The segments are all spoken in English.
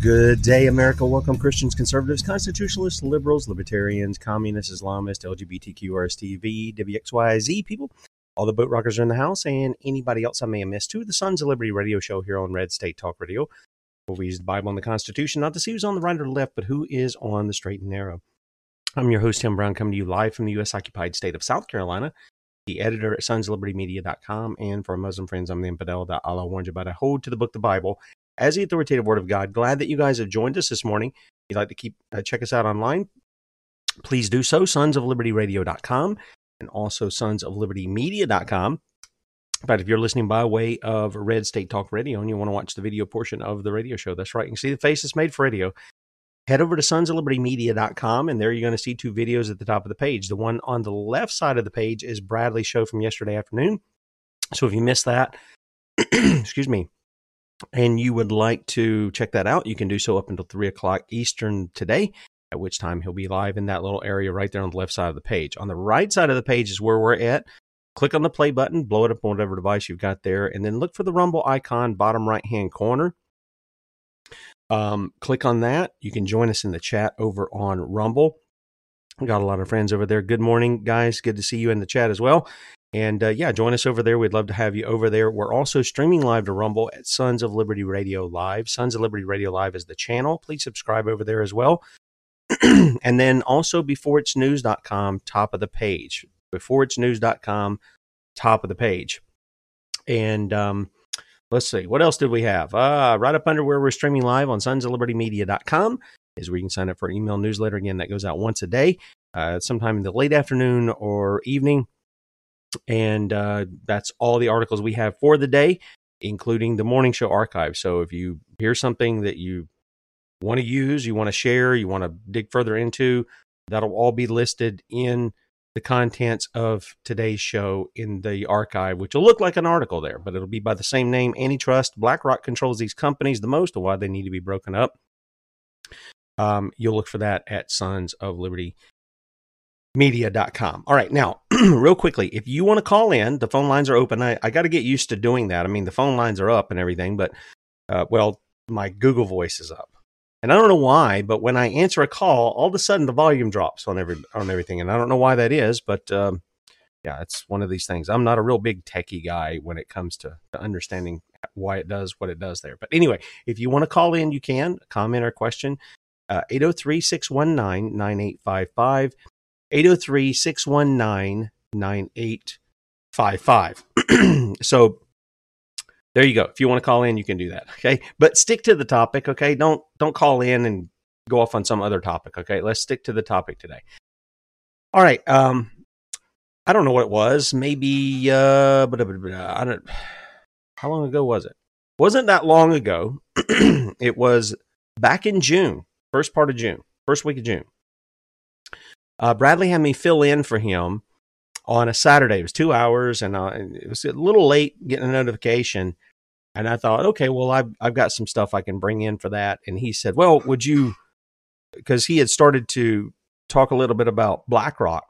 Good day, America. Welcome, Christians, conservatives, constitutionalists, liberals, libertarians, communists, Islamists, LGBTQ, RSTV, WXYZ people. All the boat rockers are in the house, and anybody else I may have missed too. The Sons of Liberty radio show here on Red State Talk Radio, where we use the Bible and the Constitution, not to see who's on the right or left, but who is on the straight and narrow. I'm your host, Tim Brown, coming to you live from the U.S. occupied state of South Carolina, the editor at sonslibertymedia.com, and for our Muslim friends, I'm the infidel that Allah warned you about. I hold to the book, the Bible, as the authoritative word of God. Glad that you guys have joined us this morning. If you'd like to keep uh, check us out online, please do so. Sons of Liberty Radio.com and also Sons of Liberty Media.com. But if you're listening by way of Red State Talk Radio and you want to watch the video portion of the radio show, that's right. You can see the face that's made for radio. Head over to sons of liberty and there you're going to see two videos at the top of the page. The one on the left side of the page is Bradley's show from yesterday afternoon. So if you missed that, excuse me, and you would like to check that out, you can do so up until 3 o'clock Eastern today, at which time he'll be live in that little area right there on the left side of the page. On the right side of the page is where we're at. Click on the play button, blow it up on whatever device you've got there, and then look for the Rumble icon, bottom right hand corner. Um, click on that. You can join us in the chat over on Rumble. We Got a lot of friends over there. Good morning, guys. Good to see you in the chat as well. And uh, yeah, join us over there. We'd love to have you over there. We're also streaming live to Rumble at Sons of Liberty Radio Live. Sons of Liberty Radio Live is the channel. Please subscribe over there as well. and then also beforeitsnews.com, top of the page. Beforeitsnews.com, top of the page. And um, let's see, what else did we have? Uh, right up under where we're streaming live on sons of liberty media.com is where you can sign up for email newsletter. Again, that goes out once a day, uh, sometime in the late afternoon or evening and uh, that's all the articles we have for the day, including the morning show archive. So if you hear something that you want to use, you want to share, you want to dig further into, that'll all be listed in the contents of today's show in the archive, which will look like an article there, but it'll be by the same name Antitrust. BlackRock controls these companies the most, and why they need to be broken up. Um, you'll look for that at Sons of Liberty media.com. All right, now, real quickly, if you want to call in, the phone lines are open. I, I got to get used to doing that. I mean, the phone lines are up and everything, but, uh, well, my Google voice is up. And I don't know why, but when I answer a call, all of a sudden the volume drops on every on everything, and I don't know why that is, but um, yeah, it's one of these things. I'm not a real big techie guy when it comes to, to understanding why it does what it does there. But anyway, if you want to call in, you can comment or question. Uh, 803 619 9855. 803 619 9855. So there you go. If you want to call in, you can do that. Okay. But stick to the topic. Okay. Don't, don't call in and go off on some other topic. Okay. Let's stick to the topic today. All right. Um, I don't know what it was. Maybe, uh, but I don't, how long ago was it? Wasn't that long ago. it was back in June, first part of June, first week of June. Uh, Bradley had me fill in for him on a Saturday. It was two hours, and uh, it was a little late getting a notification. And I thought, okay, well, I've I've got some stuff I can bring in for that. And he said, well, would you? Because he had started to talk a little bit about BlackRock,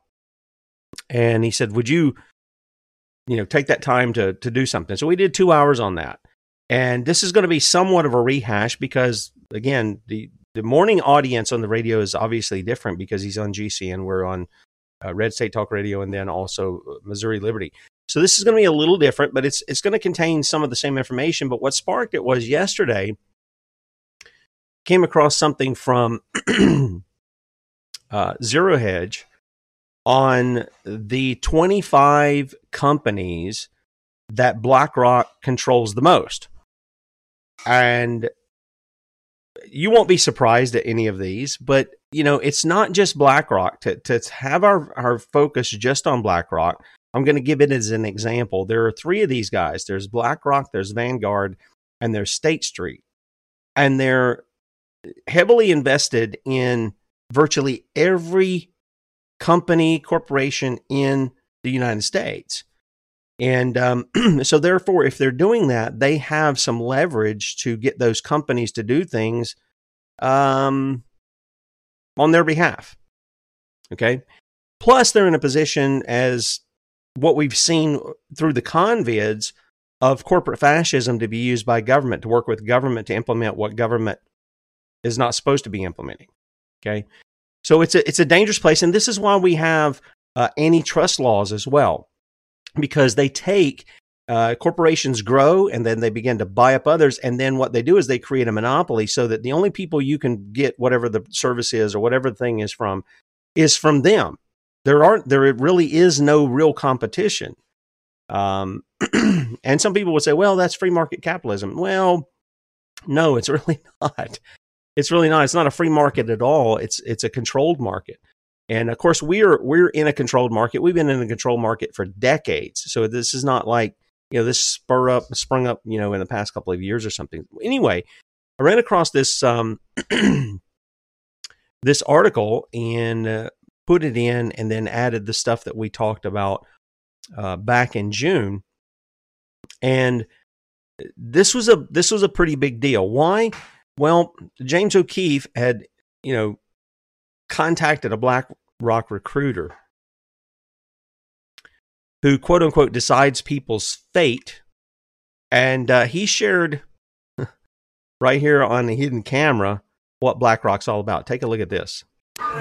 and he said, would you, you know, take that time to to do something? So we did two hours on that. And this is going to be somewhat of a rehash because, again, the the morning audience on the radio is obviously different because he's on GC and we're on uh, Red State Talk Radio and then also uh, Missouri Liberty. So this is going to be a little different, but it's it's going to contain some of the same information. But what sparked it was yesterday came across something from uh, Zero Hedge on the 25 companies that BlackRock controls the most. And you won't be surprised at any of these, but you know, it's not just BlackRock to, to have our, our focus just on BlackRock. I'm going to give it as an example. There are three of these guys. There's BlackRock, there's Vanguard, and there's State Street. And they're heavily invested in virtually every company, corporation in the United States. And um, so, therefore, if they're doing that, they have some leverage to get those companies to do things um, on their behalf. Okay. Plus, they're in a position as what we've seen through the convids of corporate fascism to be used by government to work with government to implement what government is not supposed to be implementing. Okay. So it's a, it's a dangerous place. And this is why we have uh, antitrust laws as well, because they take uh, corporations grow and then they begin to buy up others. And then what they do is they create a monopoly so that the only people you can get whatever the service is or whatever the thing is from is from them. There aren't, there really is no real competition. Um, and some people would say, well, that's free market capitalism. Well, no, it's really not. It's really not. It's not a free market at all. It's it's a controlled market. And of course, we're we're in a controlled market. We've been in a controlled market for decades. So this is not like you know this spur up sprung up you know in the past couple of years or something. Anyway, I ran across this um, this article and uh, put it in, and then added the stuff that we talked about uh, back in June. And this was a this was a pretty big deal. Why? Well, James O'Keefe had you know contacted a BlackRock recruiter who quote unquote decides people's fate. And uh, he shared right here on the hidden camera what BlackRock's all about. Take a look at this.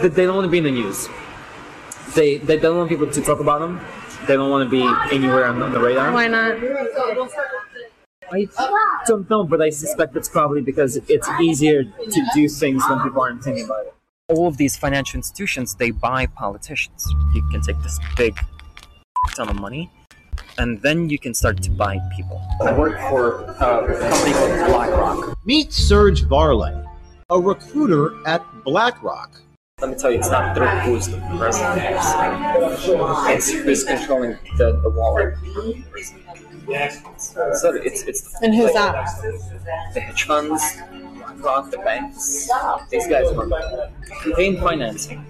They don't want to be in the news. They they don't want people to talk about them. They don't want to be anywhere on the radar. Why not? I don't know, but I suspect it's probably because it's easier to do things when people aren't thinking about it. All of these financial institutions, they buy politicians. You can take this big ton of money, and then you can start to buy people. I work for uh, a company called BlackRock. Meet Serge Varlay, a recruiter at BlackRock. Let me tell you, it's not through who's the president. It's who's controlling the, the wallet. So it's, it's And who's that? the hedge funds, BlackRock, the banks. These guys run campaign financing.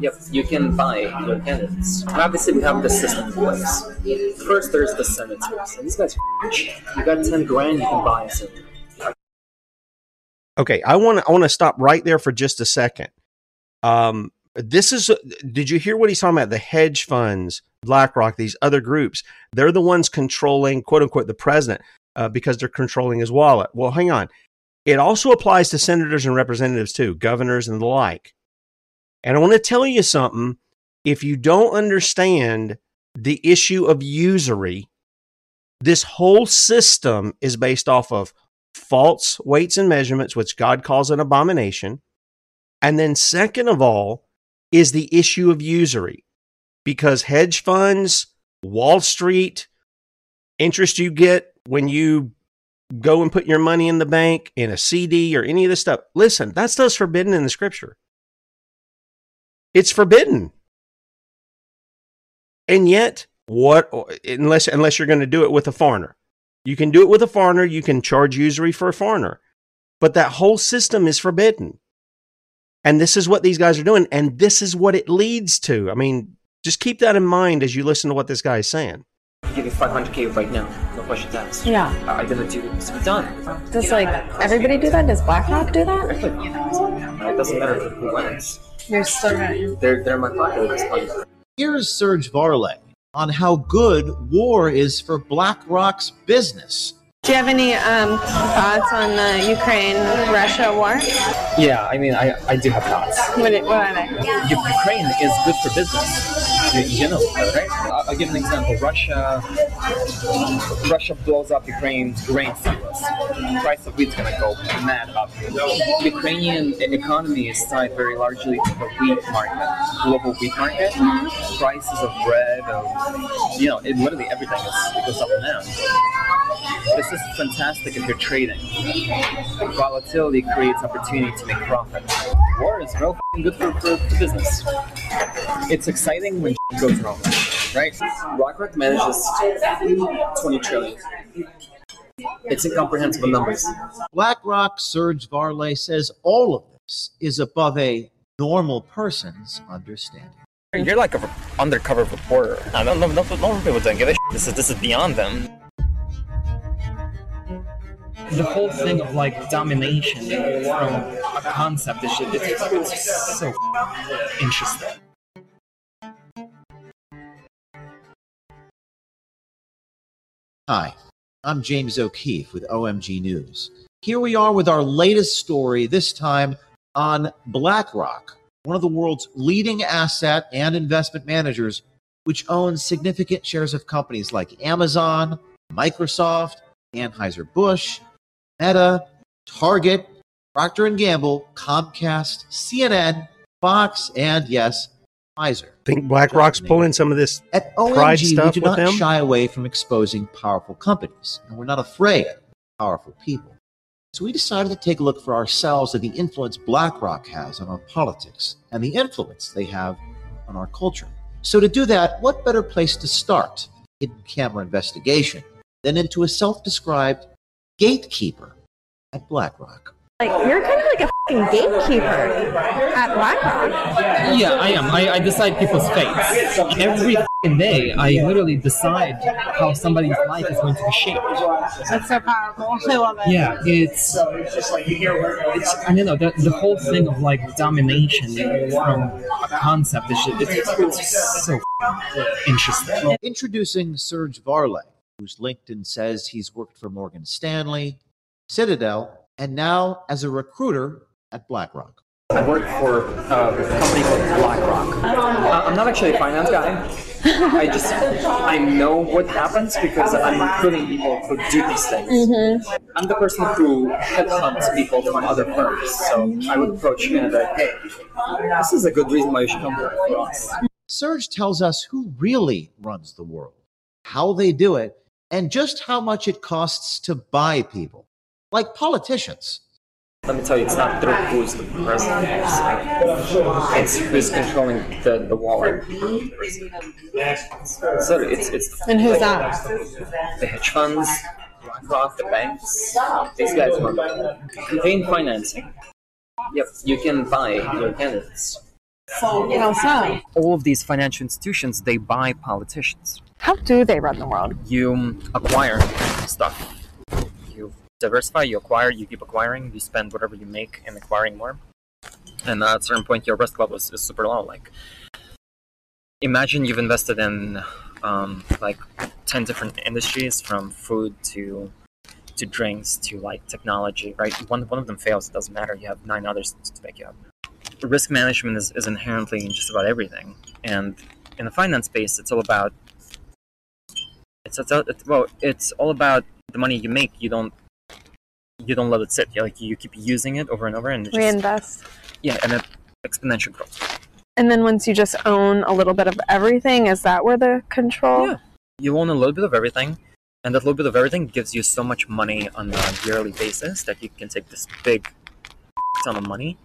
Yep, you can buy your candidates. And obviously, we have the system in place. First, there's the senators. And these guys are rich. You got 10 grand, you can buy a senator. Okay, I want to I want to stop right there for just a second. Um, this is did you hear what he's talking about? The hedge funds, BlackRock, these other groups, they're the ones controlling quote unquote the president uh, because they're controlling his wallet. Well, hang on. It also applies to senators and representatives too, governors and the like. And I want to tell you something. If you don't understand the issue of usury, this whole system is based off of false weights and measurements, which God calls an abomination. And then, second of all, is the issue of usury because hedge funds, Wall Street, interest you get when you go and put your money in the bank in a CD or any of this stuff. Listen, that stuff's forbidden in the scripture. It's forbidden. And yet, what unless unless you're going to do it with a foreigner. You can do it with a foreigner, you can charge usury for a foreigner. But that whole system is forbidden. And this is what these guys are doing and this is what it leads to. I mean, just keep that in mind as you listen to what this guy is saying. I'll give you 500k right now. No questions asked. Yeah. I'm gonna do this. We're done. Does like everybody do that? Does BlackRock do that? It doesn't matter who wins. You're still gonna. They're, they're my pocket at this point. Here's Serge Varlay on how good war is for BlackRock's business. Do you have any um, thoughts on the Ukraine-Russia war? Yeah, I mean, I, I do have thoughts. What, what are they? Ukraine is good for business. You, know, right? I'll, give an example. Russia, Russia blows up Ukraine's grain silos. Price of wheat's gonna go mad up. Ukrainian e- economy is tied very largely to the wheat market, global wheat market. Prices of bread, of you know, it, literally everything is it goes up and down. This is fantastic if you're trading. Volatility creates opportunity to make profit. War is real f***ing good for, for, for business. It's exciting when goes wrong, right? BlackRock manages 20 trillion. It's incomprehensible numbers. BlackRock Serge Varlay says all of this is above a normal person's understanding. You're like an undercover reporter. I don't know. No, no people don't give a shit. This is this is beyond them. The whole thing of like domination from a concept is it's, it's so interesting. Hi, I'm James O'Keefe with OMG News. Here we are with our latest story, this time on BlackRock, one of the world's leading asset and investment managers, which owns significant shares of companies like Amazon, Microsoft, Anheuser-Busch, Meta, Target, Procter & Gamble, Comcast, CNN, Fox, and yes, Pfizer. Think BlackRock's pulling some of this At pride OMG, we do not them? shy away from exposing powerful companies, and we're not afraid of powerful people. So we decided to take a look for ourselves at the influence BlackRock has on our politics and the influence they have on our culture. So to do that, what better place to start? Hidden camera investigation than into a self-described gatekeeper at BlackRock. Like you're kind of like a fucking gatekeeper at BlackRock. Yeah, I am. I, I decide people's fates. Every f***ing day, I literally decide how somebody's life is going to be shaped. That's so powerful. I love it. Yeah, it's. it's I don't know, the, the whole thing of like domination from a concept is just, it's, it's so f***ing interesting. Introducing Serge Varlay, whose LinkedIn says he's worked for Morgan Stanley, Citadel, and now as a recruiter at BlackRock. I work for uh, a company called BlackRock. Uh, I'm not actually a finance guy. I just I know what happens because I'm recruiting people who do these things. I'm the person who headhunts people from other firms. So I would approach you and be like, hey, this is a good reason why you should come work for us. Serge tells us who really runs the world, how they do it, and just how much it costs to buy people, like politicians. Let me tell you, it's not through who's the president. It's who's controlling the, the wallet. So it's it's And who's like, that? the hedge funds, BlackRock, the banks. These guys want campaign financing. Yep, you can buy your candidates. How so? All of these financial institutions they buy politicians. How do they run the world? You acquire stuff. You diversify. You acquire. You keep acquiring. You spend whatever you make in acquiring more. And at a certain point, your risk level is, is super low. Like, imagine you've invested in um, like ten different industries, from food to to drinks to like technology. Right? One one of them fails. It doesn't matter. You have nine others to you up. Risk management is, is inherently in just about everything, and in the finance space, it's all about it's, it's, it's well, it's all about the money you make. You don't you don't let it sit. You like you keep using it over and over, and just, Reinvest. yeah, and it exponential growth. And then once you just own a little bit of everything, is that where the control? Yeah. You own a little bit of everything, and that little bit of everything gives you so much money on a yearly basis that you can take this big ton of money,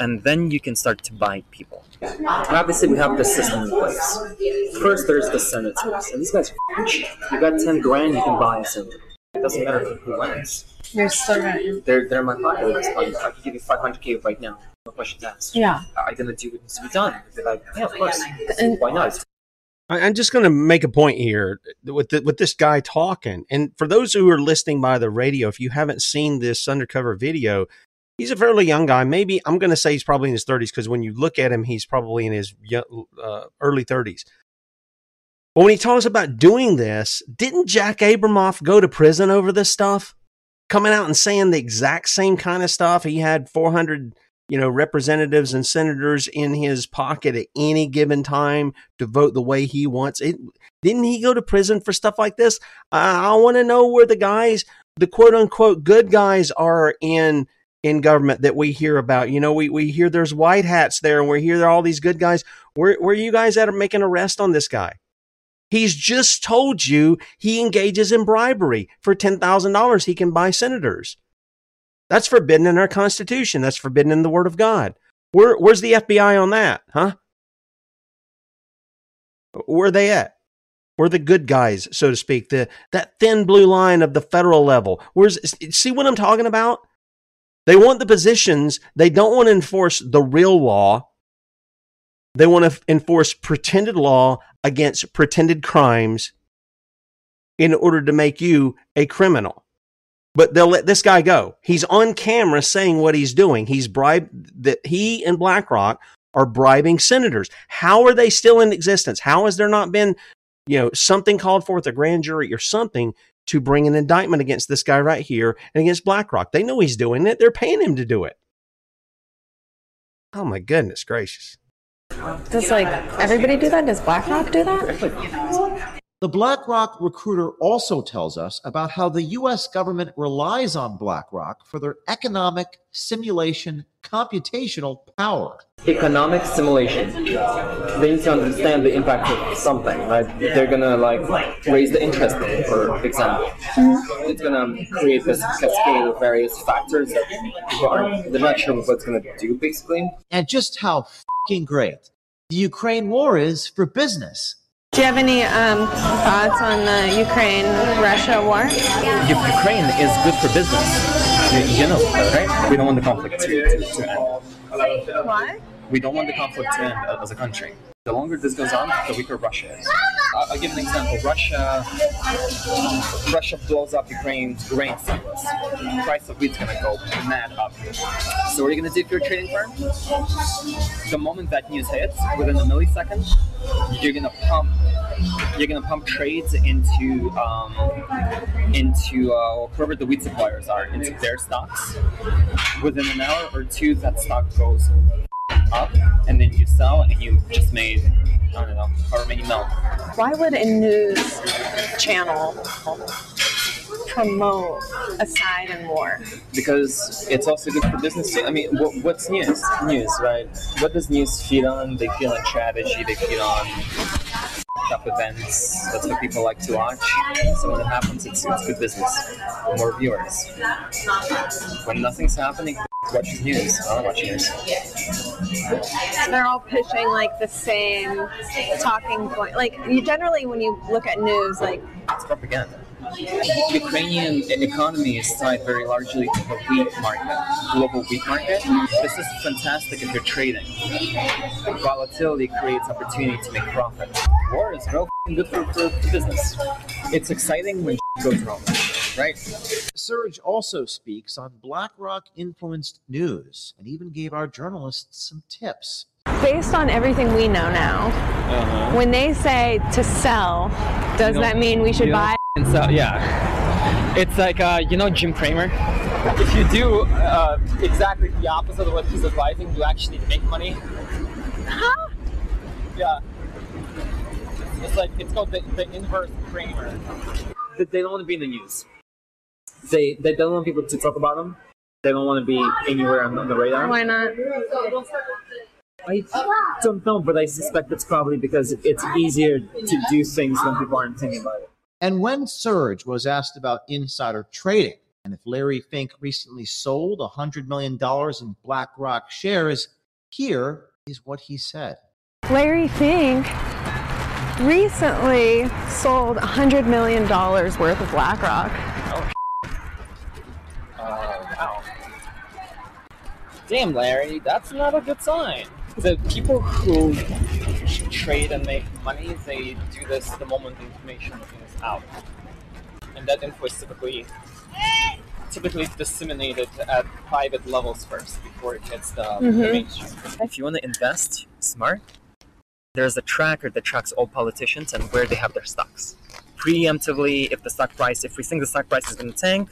and then you can start to buy people. And obviously, we have the system in place. First, there's the senators, and these guys are cheap. You got ten grand, you can buy a senator. It doesn't matter who wins. You're still right. They're they're my pocket at. I can give you 500k right now. No questions asked. Yeah. Uh, I'm gonna do what needs to be done. They're like, yeah, of course. And- Why not? I- I'm just going to make a point here with the, with this guy talking. And for those who are listening by the radio, if you haven't seen this undercover video, he's a fairly young guy. Maybe I'm going to say he's probably in his 30s because when you look at him, he's probably in his uh, early 30s. But when he talks about doing this, didn't Jack Abramoff go to prison over this stuff? Coming out and saying the exact same kind of stuff. He had 400 you know, representatives and senators in his pocket at any given time to vote the way he wants. It, didn't he go to prison for stuff like this? I, I want to know where the guys, the quote unquote good guys are in in government that we hear about. You know, we, we hear there's white hats there and we hear there are all these good guys. Where, where are you guys at making arrest on this guy? He's just told you he engages in bribery. For $10,000, he can buy senators. That's forbidden in our Constitution. That's forbidden in the Word of God. Where, where's the FBI on that, huh? Where are they at? Where are the good guys, so to speak? The that thin blue line of the federal level. Where's see what I'm talking about? They want the positions. They don't want to enforce the real law. They want to enforce pretended law against pretended crimes in order to make you a criminal. But they'll let this guy go. He's on camera saying what he's doing. He's bribed that he and BlackRock are bribing senators. How are they still in existence? How has there not been, you know, something called forth a grand jury or something to bring an indictment against this guy right here and against BlackRock? They know he's doing it. They're paying him to do it. Oh my goodness gracious. Does like everybody do that? Does BlackRock do that? The BlackRock recruiter also tells us about how the US government relies on BlackRock for their economic simulation computational power. Economic simulation. They need to understand the impact of something, right? They're gonna like raise the interest rate, for example. Mm-hmm. It's gonna create this cascade of various factors that people aren't, they're not sure what it's gonna do, basically. And just how fucking great the Ukraine war is for business. Do you have any um, thoughts on the Ukraine-Russia war? U- Ukraine is good for business. You, you know, right? We don't want the conflict to, to, to end. Why? We don't want the conflict to end as a country. The longer this goes on, the weaker Russia is. I'll, I'll give an example. Russia, Russia blows up Ukraine's grain silos. The price of wheat's gonna go mad up. So what are you gonna do if you're a trading firm? The moment that news hits, within a millisecond, you're gonna pump, you're gonna pump trades into um, into uh, whoever the wheat suppliers are into their stocks. Within an hour or two, that stock goes up, and then you sell, and you just made I don't know however many mil. Why would a news channel promote a side in war? because it's also good for business too. I mean, what, what's news? News, right? What does news feed on? They feed on strategy. They feed on top events. That's what people like to watch. So when it happens, it's, it's good business. More viewers. When nothing's happening, watch the news. I don't watch news. They're all pushing like the same talking point. Like you generally, when you look at news, like It's propaganda. Ukrainian economy is tied very largely to the wheat market, global wheat market. This is fantastic if you're trading. Volatility creates opportunity to make profit. War is real f***ing good for, for business. It's exciting when goes wrong, right? Serge also speaks on BlackRock influenced news and even gave our journalists some tips. based on everything we know now, uh-huh. when they say to sell, does You know- that mean we should you know, buy? And so, yeah, it's like uh, you know Jim Cramer. If you do uh, exactly the opposite of what he's advising, you actually make money. Huh? Yeah, it's like it's called the, the inverse Cramer. They they don't want to be in the news. They they don't want people to talk about them. They don't want to be anywhere on, on the radar. Why not? I don't know, but I suspect it's probably because it's easier to do things when people aren't thinking about it. And when Serge was asked about insider trading and if Larry Fink recently sold $100 million in BlackRock shares, here is what he said. Larry Fink recently sold $100 million worth of BlackRock. Oh, uh, wow. Damn, Larry, that's not a good sign. The people who trade and make money, they do this the moment the information is out. And that info is typically typically disseminated at private levels first before it hits the, the Mhm. mainstream. If you want to invest smart, there's a tracker that tracks all politicians and where they have their stocks. Preemptively, if the stock price, if we think the stock price is going to tank,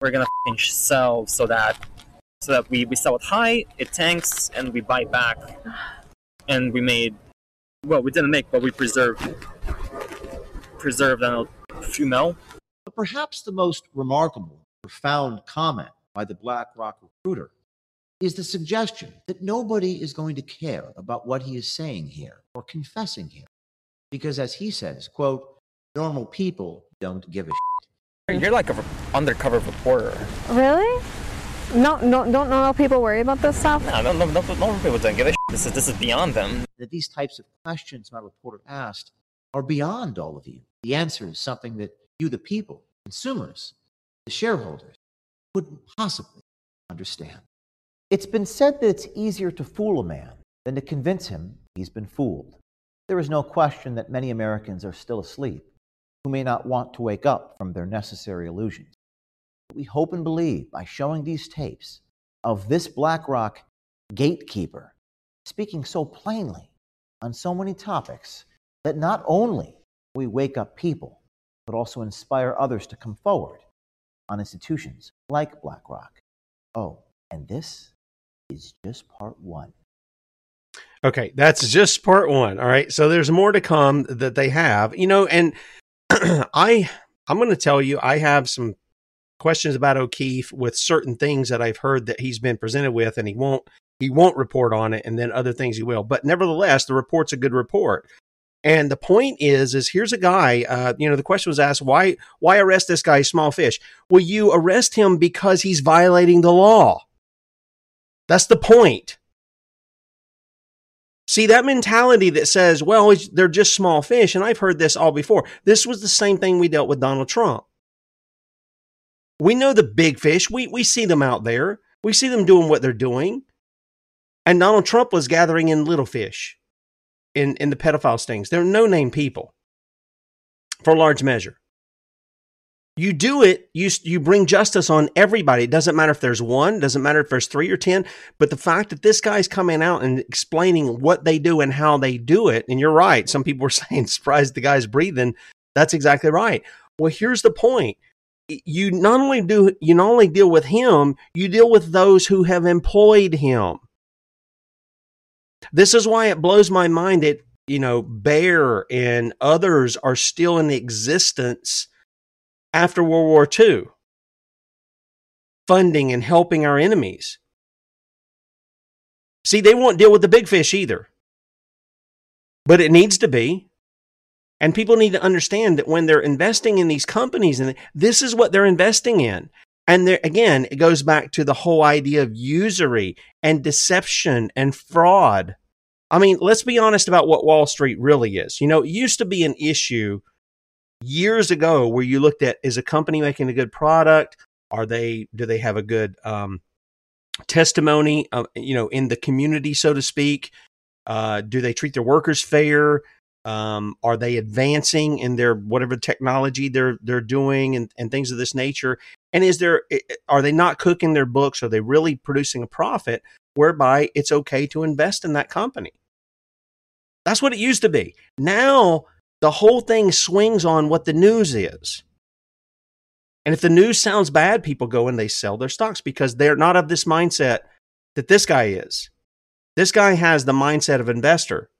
we're gonna f***ing sell so that so that we, we sell it high, it tanks, and we buy back. And we made, well, we didn't make, but we preserved, preserved, I don't a few mil. But perhaps the most remarkable, profound comment by the BlackRock recruiter is the suggestion that nobody is going to care about what he is saying here or confessing here. Because as he says, quote, normal people don't give a shit. You're like an undercover reporter. Really? No, no, don't normal people worry about this stuff? No, no, no, no, normal people don't give a shit. This is, this is beyond them. That these types of questions my reporter asked are beyond all of you. The answer is something that you, the people, consumers, the shareholders, couldn't possibly understand. It's been said that it's easier to fool a man than to convince him he's been fooled. There is no question that many Americans are still asleep who may not want to wake up from their necessary illusions. But we hope and believe by showing these tapes of this BlackRock gatekeeper speaking so plainly on so many topics that not only we wake up people, but also inspire others to come forward on institutions like BlackRock. Oh, and this is just part one. Okay, that's just part one. All right, so there's more to come that they have, you know, and I I'm going to tell you I have some questions about O'Keefe with certain things that I've heard that he's been presented with, and he won't he won't report on it, and then other things he will. But nevertheless, the report's a good report. And the point is, is here's a guy. Uh, you know, the question was asked, why why arrest this guy, small fish? Well, you arrest him because he's violating the law. That's the point. See, that mentality that says, well, they're just small fish, and I've heard this all before. This was the same thing we dealt with Donald Trump. We know the big fish, we, we see them out there, we see them doing what they're doing. And Donald Trump was gathering in little fish in, in the pedophile stings. They're no name people for a large measure. You do it you you bring justice on everybody. It doesn't matter if there's one doesn't matter if there's three or ten but the fact that this guy's coming out and explaining what they do and how they do it and you're right some people were saying surprised the guy's breathing. That's exactly right. Well here's the point. You not only do you not only deal with him you deal with those who have employed him this is why it blows my mind that you know Bayer and others are still in existence after World War II, funding and helping our enemies. See, they won't deal with the big fish either. But it needs to be. And people need to understand that when they're investing in these companies, and this is what they're investing in. And there, again, it goes back to the whole idea of usury and deception and fraud. I mean, let's be honest about what Wall Street really is. You know, it used to be an issue years ago where you looked at is a company making a good product? Are they do they have a good um, testimony? Uh, you know, in the community, so to speak. Uh, do they treat their workers fair? Um, are they advancing in their whatever technology they're they're doing and, and things of this nature? And is there are they not cooking their books? Are they really producing a profit whereby it's okay to invest in that company? That's what it used to be. Now the whole thing swings on what the news is. And if the news sounds bad, people go and they sell their stocks because they're not of this mindset that this guy is. This guy has the mindset of investor.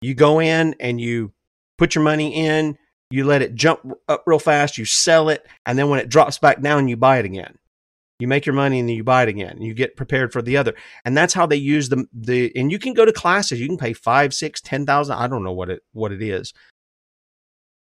You go in and you put your money in, you let it jump up real fast, you sell it, and then when it drops back down, you buy it again. You make your money and then you buy it again. You get prepared for the other, and that's how they use the the. And you can go to classes. You can pay five, six, ten thousand. I don't know what it what it is,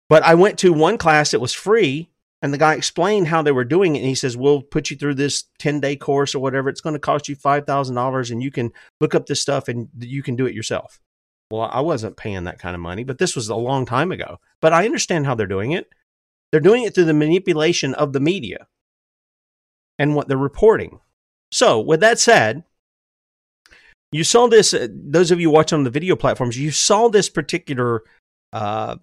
but I went to one class that was free, and the guy explained how they were doing it. And he says, "We'll put you through this ten day course or whatever. It's going to cost you five thousand dollars, and you can look up this stuff and you can do it yourself." Well, I wasn't paying that kind of money, but this was a long time ago. But I understand how they're doing it. They're doing it through the manipulation of the media and what they're reporting. So, with that said, you saw this, uh, those of you watching on the video platforms, you saw this particular, uh,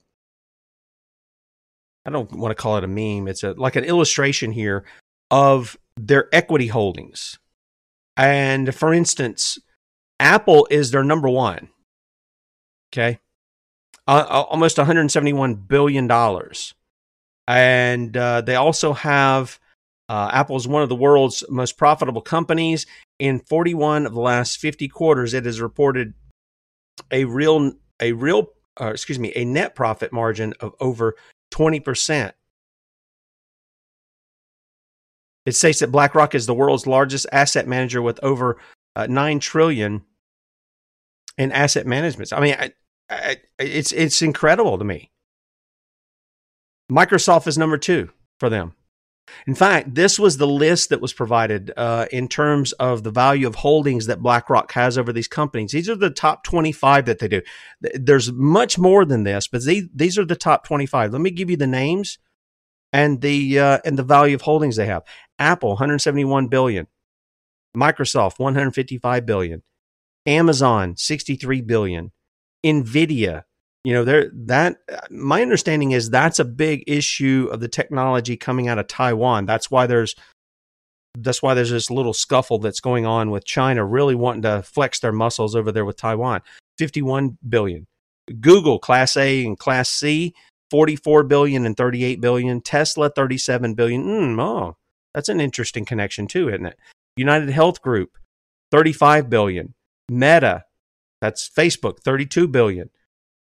I don't want to call it a meme, it's a, like an illustration here of their equity holdings. And for instance, Apple is their number one. Okay. Uh, uh almost $171 billion. And uh, they also have Uh, Apple is one of the world's most profitable companies. In 41 of the last 50 quarters, it has reported a real, a real, uh, excuse me, a net profit margin of over 20%. It states that BlackRock is the world's largest asset manager with over uh, nine trillion in asset management. I mean, I, I, it's it's incredible to me. Microsoft is number two for them. In fact, this was the list that was provided uh, in terms of the value of holdings that BlackRock has over these companies. These are the top 25 that they do. There's much more than this, but these, these are the top 25. Let me give you the names and the uh, and the value of holdings they have. Apple 171 billion, Microsoft 155 billion, Amazon 63 billion, Nvidia you know there that my understanding is that's a big issue of the technology coming out of Taiwan. That's why there's that's why there's this little scuffle that's going on with China really wanting to flex their muscles over there with Taiwan. 51 billion. Google class A and class C 44 billion and 38 billion. Tesla 37 billion. Mm, oh, that's an interesting connection too, isn't it? United Health Group 35 billion. Meta that's Facebook 32 billion.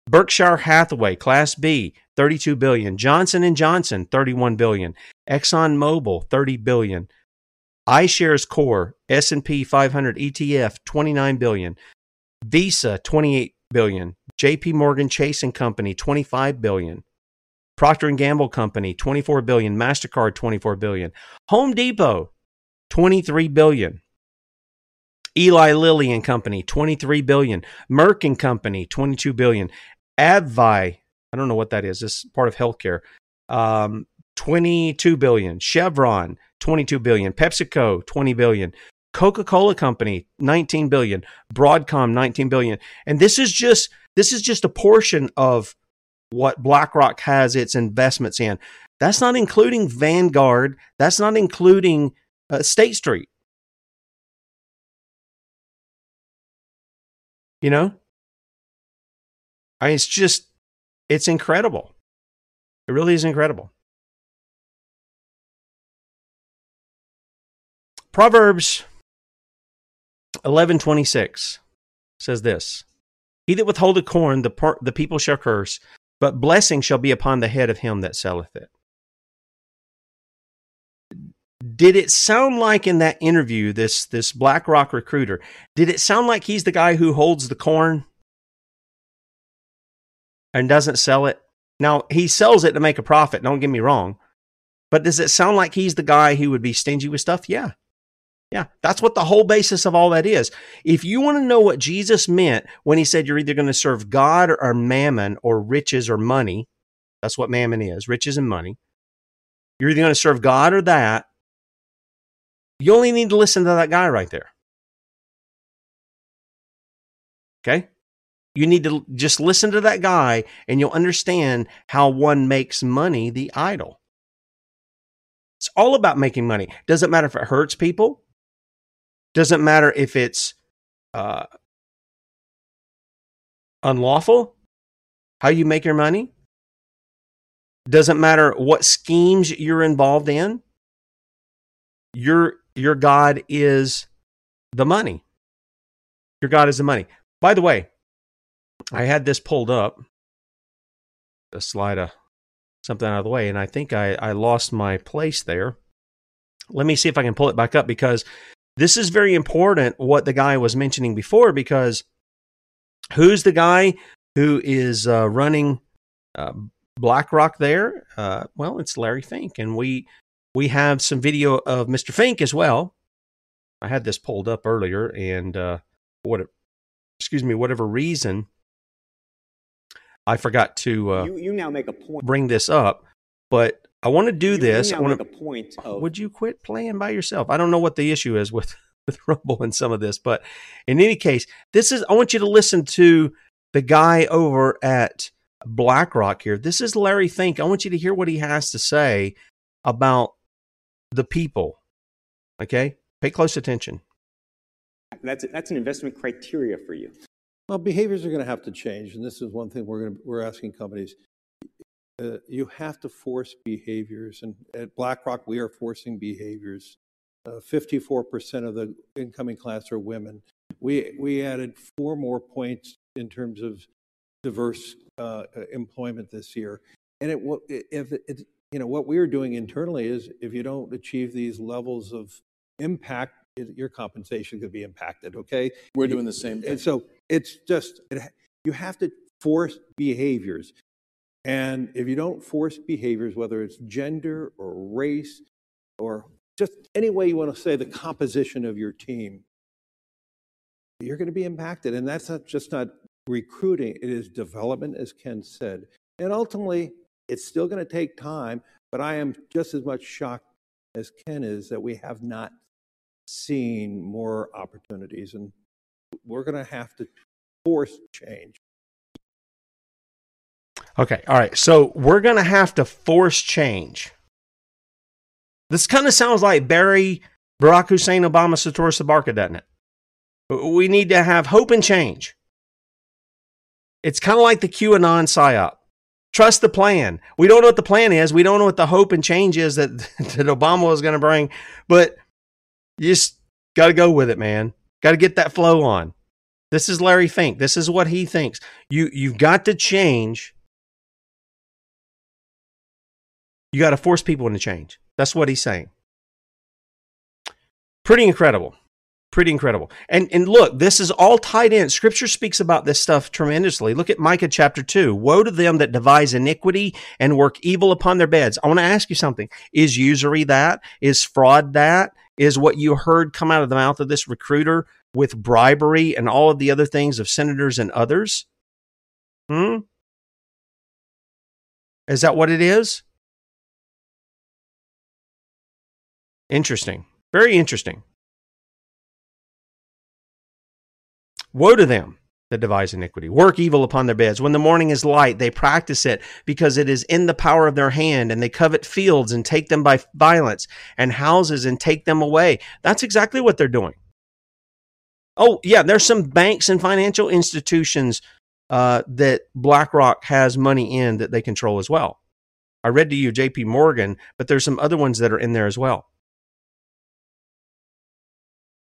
Berkshire Hathaway Class B 32 billion, Johnson and Johnson 31 billion, Exxon Mobil 30 billion, iShares Core S&P 500 ETF 29 billion, Visa 28 billion, JP Morgan Chase and Company 25 billion, Procter and Gamble Company 24 billion, Mastercard 24 billion, Home Depot 23 billion. Eli Lilly and Company, 23 billion. Merck and Company, 22 billion. Advi, I don't know what that is. This is part of healthcare. Um, 22 billion. Chevron, 22 billion. PepsiCo, 20 billion. Coca-Cola Company, 19 billion. Broadcom, 19 billion. And this is just this is just a portion of what BlackRock has its investments in. That's not including Vanguard. That's not including uh, State Street. You know, I mean, it's just, it's incredible. It really is incredible. Proverbs 11:26 says this: He that withholdeth corn, the, par- the people shall curse, but blessing shall be upon the head of him that selleth it. Did it sound like in that interview, this this BlackRock recruiter, did it sound like he's the guy who holds the corn and doesn't sell it. Now, he sells it to make a profit, don't get me wrong. But does it sound like he's the guy who would be stingy with stuff? Yeah. Yeah, that's what the whole basis of all that is. If you want to know what Jesus meant when he said you're either going to serve God or mammon or riches or money, that's what mammon is riches and money. You're either going to serve God or that. You only need to listen to that guy right there. Okay? You need to just listen to that guy and you'll understand how one makes money the idol. It's all about making money. Doesn't matter if it hurts people. Doesn't matter if it's uh, unlawful. How you make your money. Doesn't matter what schemes you're involved in. Your your God is the money. Your God is the money. By the way, I had this pulled up, the slide a, something out of the way, and I think I, I lost my place there. Let me see if I can pull it back up because this is very important what the guy was mentioning before because who's the guy who is uh, running uh, BlackRock there? Uh, well, it's Larry Fink, and we we have some video of Mr. Fink as well. I had this pulled up earlier, and uh, what excuse me, whatever reason, I forgot to uh, you, you now make a point. bring this up, but I want to do You- this. You I want make a point of Would you quit playing by yourself? I don't know what the issue is with with Rumble and some of this, but in any case, this is. I want you to listen to the guy over at BlackRock here. This is Larry Fink. I want you to hear what he has to say about the people. Okay, pay close attention. that's that's an investment criteria for you. Well, behaviors are going to have to change, and this is one thing we're going to, we're asking companies. uh, you have to force behaviors. And at BlackRock, we are forcing behaviors. Uh, 54% of the incoming class are women. We, we added four more points in terms of diverse uh, employment this year. And it, wa- if it, it, you know, what we're doing internally is if you don't achieve these levels of impact, it, your compensation could be impacted. Okay, We're doing the same thing. and so it's just it, you have to force behaviors, and if you don't force behaviors, whether it's gender or race or just any way you want to say the composition of your team, you're going to be impacted, and that's not just not recruiting; it is development, as Ken said, and ultimately it's still going to take time. But I am just as much shocked as Ken is that we have not seen more opportunities, and we're going to have to force change. Okay, all right. So we're going to have to force change. This kind of sounds like Barry, Barack Hussein Obama, Sator Sabarka, doesn't it? We need to have hope and change. It's kind of like the QAnon psyop. Trust the plan. We don't know what the plan is. We don't know what the hope and change is that, that Obama was going to bring, but you just got to go with it, man. Got to get that flow on. This is Larry Fink. This is what he thinks. You you've got to change. You got to force people into change. That's what he's saying. Pretty incredible. Pretty incredible. And and look, this is all tied in. Scripture speaks about this stuff tremendously. Look at Micah chapter 2. Woe to them that devise iniquity and work evil upon their beds. I want to ask you something. Is usury that? Is fraud that? Is what you heard come out of the mouth of this recruiter with bribery and all of the other things of senators and others? Hmm? Is that what it is? Interesting. Very interesting. Woe to them that devise iniquity, work evil upon their beds. When the morning is light, they practice it because it is in the power of their hand, and they covet fields and take them by violence, and houses and take them away. That's exactly what they're doing. Oh, yeah, there's some banks and financial institutions uh, that BlackRock has money in that they control as well. I read to you JP Morgan, but there's some other ones that are in there as well.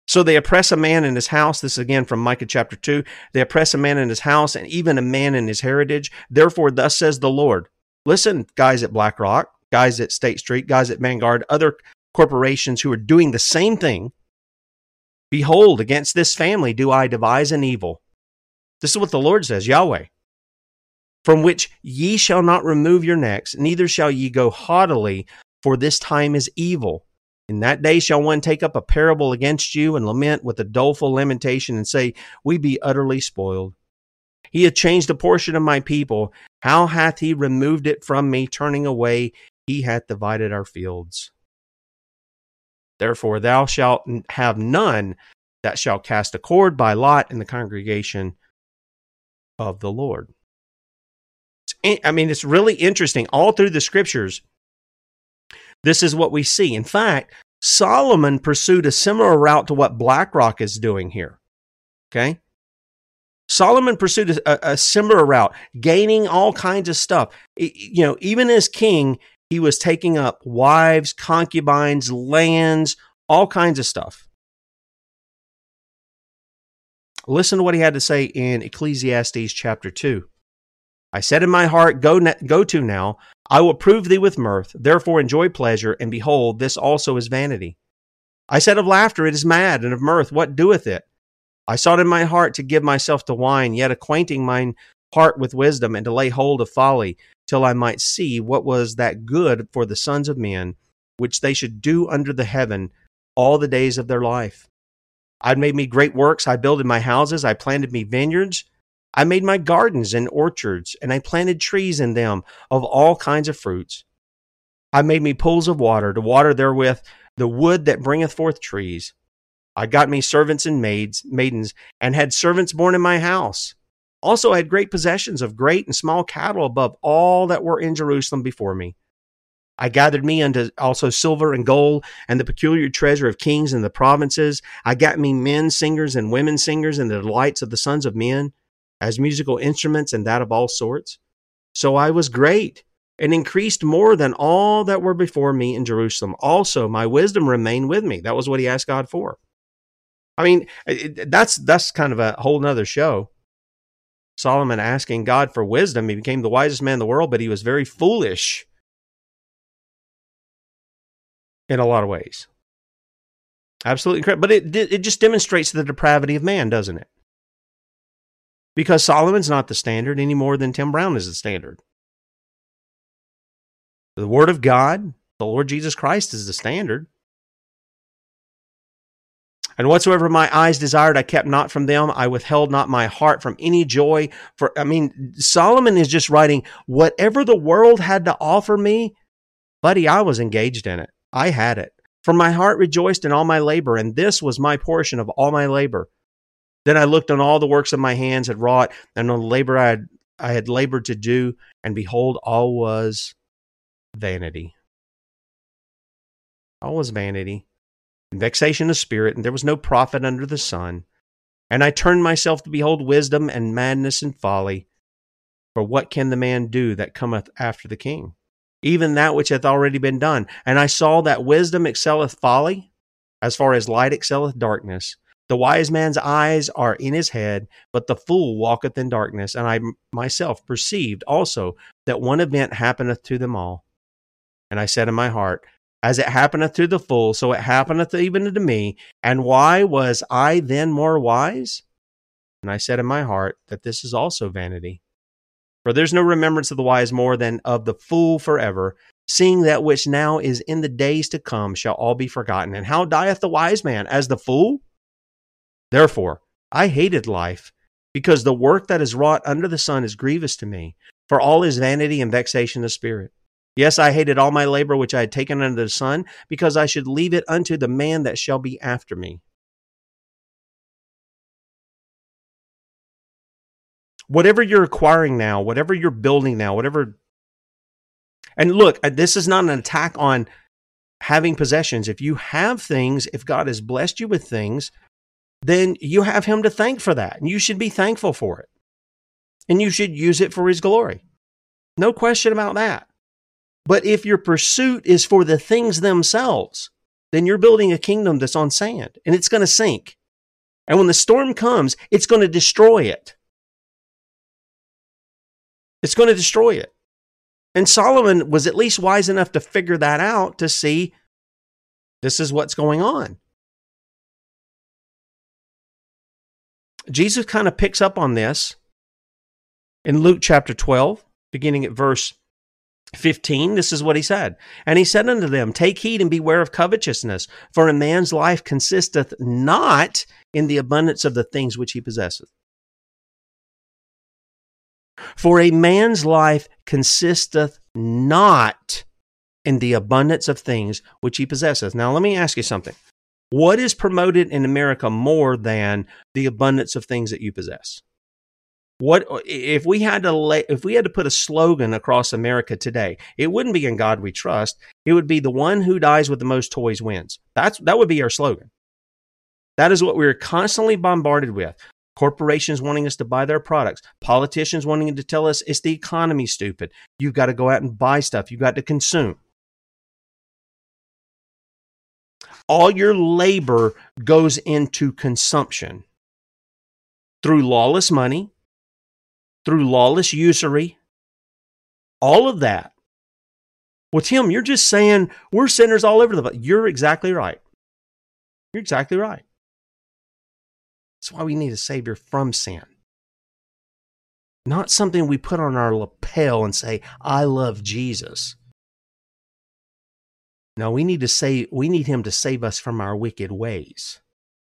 So they oppress a man in his house. This is again from Micah chapter 2. They oppress a man in his house and even a man in his heritage. Therefore, thus says the Lord. Listen, guys at BlackRock, guys at State Street, guys at Vanguard, other corporations who are doing the same thing. Behold, against this family do I devise an evil. This is what the Lord says, Yahweh. From which ye shall not remove your necks, neither shall ye go haughtily, for this time is evil. In that day shall one take up a parable against you and lament with a doleful lamentation and say, We be utterly spoiled. He hath changed a portion of my people. How hath he removed it from me, turning away? He hath divided our fields. Therefore, thou shalt have none that shall cast a cord by lot in the congregation of the Lord. I mean, it's really interesting. All through the scriptures, this is what we see. In fact, Solomon pursued a similar route to what BlackRock is doing here. Okay? Solomon pursued a, a, similar route, gaining all kinds of stuff. You know, even as king, he was taking up wives, concubines, lands, all kinds of stuff. Listen to what he had to say in Ecclesiastes chapter 2. I said in my heart, Go, go to now, I will prove thee with mirth, therefore enjoy pleasure, and behold, this also is vanity. I said of laughter, It is mad, and of mirth, what doeth it? I sought in my heart to give myself to wine, yet acquainting mine heart with wisdom, and to lay hold of folly, till I might see what was that good for the sons of men, which they should do under the heaven all the days of their life. I made me great works, I builded my houses, I planted me vineyards. I made my gardens and orchards, and I planted trees in them of all kinds of fruits. I made me pools of water to water therewith the wood that bringeth forth trees. I got me servants and maids, maidens, and had servants born in my house. Also, I had great possessions of great and small cattle above all that were in Jerusalem before me. I gathered me unto also silver and gold and the peculiar treasure of kings in the provinces. I got me men singers and women singers and the delights of the sons of men as musical instruments and that of all sorts. So I was great, and increased more than all that were before me in Jerusalem. Also, my wisdom remained with me. That was what he asked God for. I mean, it, that's that's kind of a whole nother show. Solomon asking God for wisdom. He became the wisest man in the world, but he was very foolish in a lot of ways. Absolutely correct. But it it just demonstrates the depravity of man, doesn't it? Because Solomon's not the standard any more than Tim Brown is the standard. The Word of God, the Lord Jesus Christ, is the standard. And whatsoever my eyes desired, I kept not from them. I withheld not my heart from any joy. For, I mean, Solomon is just writing, whatever the world had to offer me, buddy, I was engaged in it. I had it. For my heart rejoiced in all my labor, and this was my portion of all my labor. Then I looked on all the works of my hands had wrought, and on the labor I had, I had labored to do, and behold, all was vanity. All was vanity, and vexation of spirit, and there was no profit under the sun. And I turned myself to behold wisdom and madness and folly. For what can the man do that cometh after the king? Even that which hath already been done. And I saw that wisdom excelleth folly, as far as light excelleth darkness. The wise man's eyes are in his head, but the fool walketh in darkness. And I myself perceived also that one event happeneth to them all. And I said in my heart, As it happeneth to the fool, so it happeneth even to me. And why was I then more wise? And I said in my heart that this is also vanity. For there's no remembrance of the wise more than of the fool forever, seeing that which now is in the days to come shall all be forgotten. And how dieth the wise man? As the fool? Therefore, I hated life, because the work that is wrought under the sun is grievous to me, for all is vanity and vexation of spirit. Yes, I hated all my labor which I had taken under the sun, because I should leave it unto the man that shall be after me. Whatever you're acquiring now, whatever you're building now, whatever. And look, uh, this is not an attack on having possessions. If you have things, if God has blessed you with things, then you have Him to thank for that. And you should be thankful for it. And you should use it for His glory. No question about that. But if your pursuit is for the things themselves, then you're building a kingdom that's on sand and it's going to sink. And when the storm comes, it's going to destroy it. It's going to destroy it. And Solomon was at least wise enough to figure that out to see this is what's going on. Jesus kind of picks up on this in Luke chapter 12, beginning at verse 15. This is what he said. And he said unto them, Take heed and beware of covetousness, for a man's life consisteth not in the abundance of the things which he possesseth. For a man's life consisteth not in the abundance of things which he possesseth. Now, let me ask you something. What is promoted in America more than the abundance of things that you possess? What uh, if we had to lay, if we had to put a slogan across America today? It wouldn't be "In God We Trust." It would be "The one who dies with the most toys wins." That's that would be our slogan. That is what we're constantly bombarded with. Corporations wanting us to buy their products, politicians wanting to tell us it's the economy, stupid. You've got to go out and buy stuff. You've got to consume. All your labor goes into consumption through lawless money, through lawless usury, all of that. Well, Tim, you're just saying we're sinners all over the place. You're exactly right. You're exactly right. That's why we need a Savior from sin. Not something we put on our lapel and say, I love Jesus. No, we need to say we need him to save us from our wicked ways.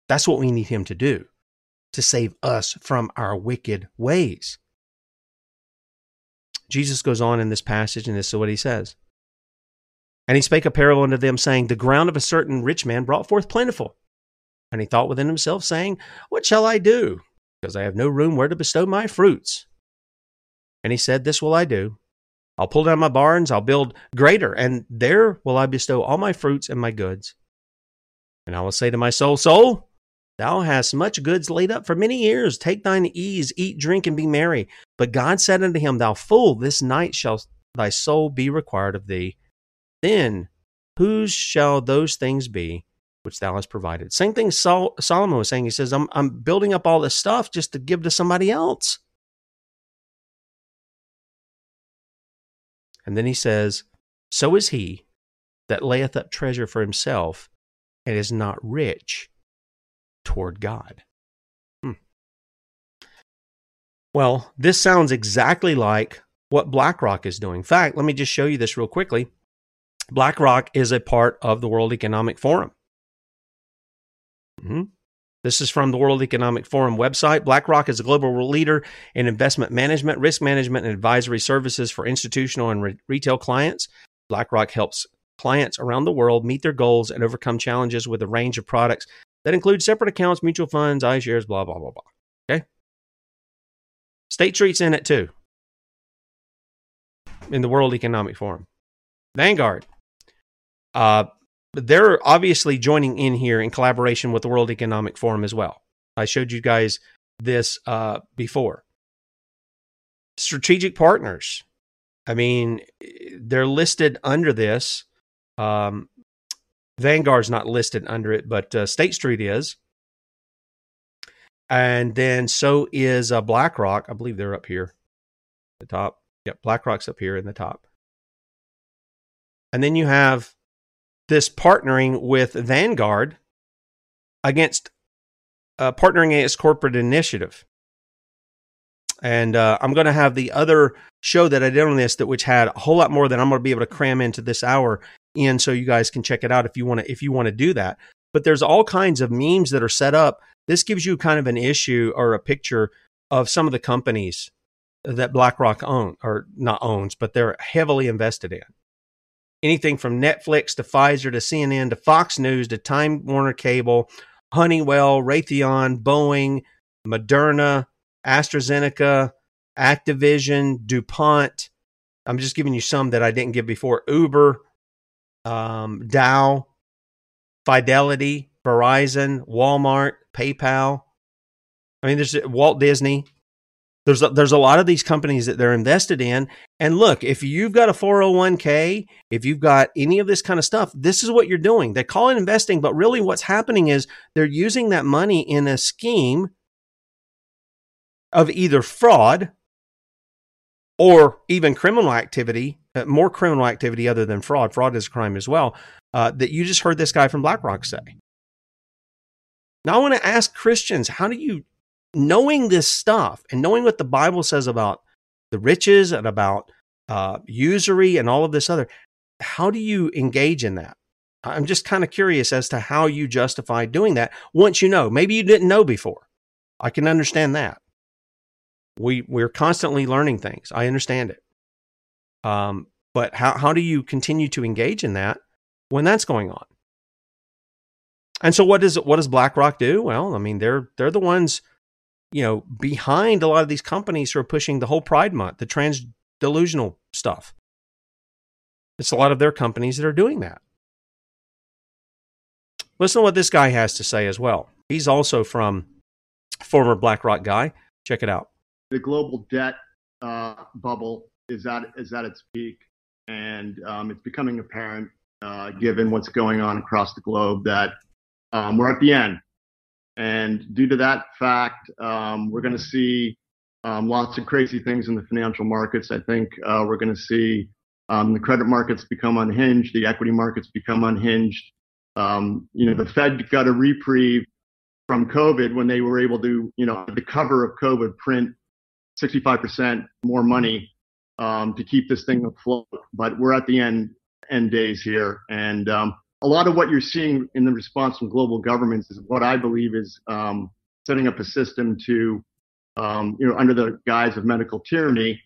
That's what we need him to do, to save us from our wicked ways. Jesus goes on in this passage, and this is what he says. And he spake a parable unto them, saying, The ground of a certain rich man brought forth plentiful. And he thought within himself, saying, What shall I do? Because I have no room where to bestow my fruits. And he said, This will I do. I'll pull down my barns, I'll build greater, and there will I bestow all my fruits and my goods. And I will say to my soul, Soul, thou hast much goods laid up for many years. Take thine ease, eat, drink, and be merry. But God said unto him, Thou fool, this night shall thy soul be required of thee, then whose shall those things be which thou hast provided? Same thing Sol- Solomon was saying. He says, I'm, I'm building up all this stuff just to give to somebody else. And then he says, So is he that layeth up treasure for himself and is not rich toward God. Hmm. Well, this sounds exactly like what BlackRock is doing. In fact, let me just show you this real quickly. BlackRock is a part of the World Economic Forum. Mm-hmm. This is from the World Economic Forum website. BlackRock is a global leader in investment management, risk management, and advisory services for institutional and re- retail clients. BlackRock helps clients around the world meet their goals and overcome challenges with a range of products that include separate accounts, mutual funds, iShares, blah, blah, blah, blah. Okay? State Street's in it too, in the World Economic Forum. Vanguard. Uh, they're obviously joining in here in collaboration with the World Economic Forum as well. I showed you guys this uh, before. Strategic partners. I mean, they're listed under this. Um, Vanguard's not listed under it, but uh, State Street is. And then so is uh, BlackRock. I believe they're up here, the top. Yep, BlackRock's up here in the top. And then you have this partnering with Vanguard against uh, partnering against corporate initiative. And uh, I'm going to have the other show that I did on this that which had a whole lot more than I'm going to be able to cram into this hour in, so you guys can check it out if you want to if you want to do that. But there's all kinds of memes that are set up. This gives you kind of an issue or a picture of some of the companies that BlackRock own or not owns, but they're heavily invested in anything from Netflix to Pfizer to CNN to Fox News to Time Warner Cable, Honeywell, Raytheon, Boeing, Moderna, AstraZeneca, Activision, DuPont. I'm just giving you some that I didn't give before. Uber, um, Dow, Fidelity, Verizon, Walmart, PayPal. I mean, there's Walt Disney. There's a, there's a lot of these companies that they're invested in. And look, if you've got a 401k, if you've got any of this kind of stuff, this is what you're doing. They call it investing, but really what's happening is they're using that money in a scheme of either fraud or even criminal activity, uh, more criminal activity other than fraud. Fraud is a crime as well. Uh, that you just heard this guy from BlackRock say. Now, I want to ask Christians, how do you knowing this stuff and knowing what the Bible says about the riches and about uh, usury and all of this other, how do you engage in that? I'm just kind of curious as to how you justify doing that once you know. Maybe you didn't know before. I can understand that. We we're constantly learning things. I understand it. Um, but how how do you continue to engage in that when that's going on? And so what does what does BlackRock do? Well, I mean they're they're the ones you know, behind a lot of these companies who are pushing the whole Pride Month, the trans delusional stuff. It's a lot of their companies that are doing that. Listen to what this guy has to say as well. He's also from former BlackRock guy. Check it out. The global debt uh, bubble is at is at its peak, and um, it's becoming apparent, uh, given what's going on across the globe, that um, we're at the end. And due to that fact, um, we're going to see um, lots of crazy things in the financial markets. I think uh, we're going to see um, the credit markets become unhinged, the equity markets become unhinged. Um, you know, the Fed got a reprieve from COVID when they were able to, you know, the cover of COVID print 65% more money um, to keep this thing afloat. But we're at the end end days here, and um, a lot of what you're seeing in the response from global governments is what I believe is um, setting up a system to, um, you know, under the guise of medical tyranny,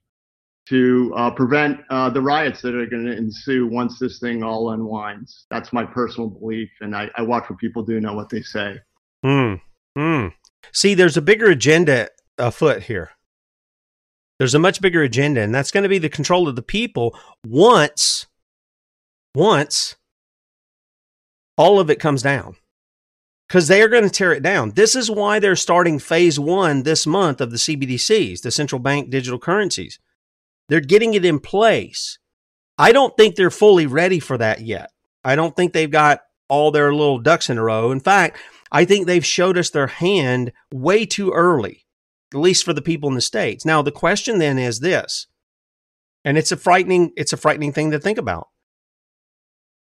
to uh, prevent uh, the riots that are going to ensue once this thing all unwinds. That's my personal belief, and I, I watch what people do, know what they say. Hmm. Hmm. See, there's a bigger agenda afoot here. There's a much bigger agenda, and that's going to be the control of the people once, once all of it comes down because they are going to tear it down. This is why they're starting phase one this month of the CBDCs, the central bank digital currencies. They're getting it in place. I don't think they're fully ready for that yet. I don't think they've got all their little ducks in a row. In fact, I think they've showed us their hand way too early, at least for the people in the states. Now, the question then is this, and it's a frightening it's a frightening thing to think about.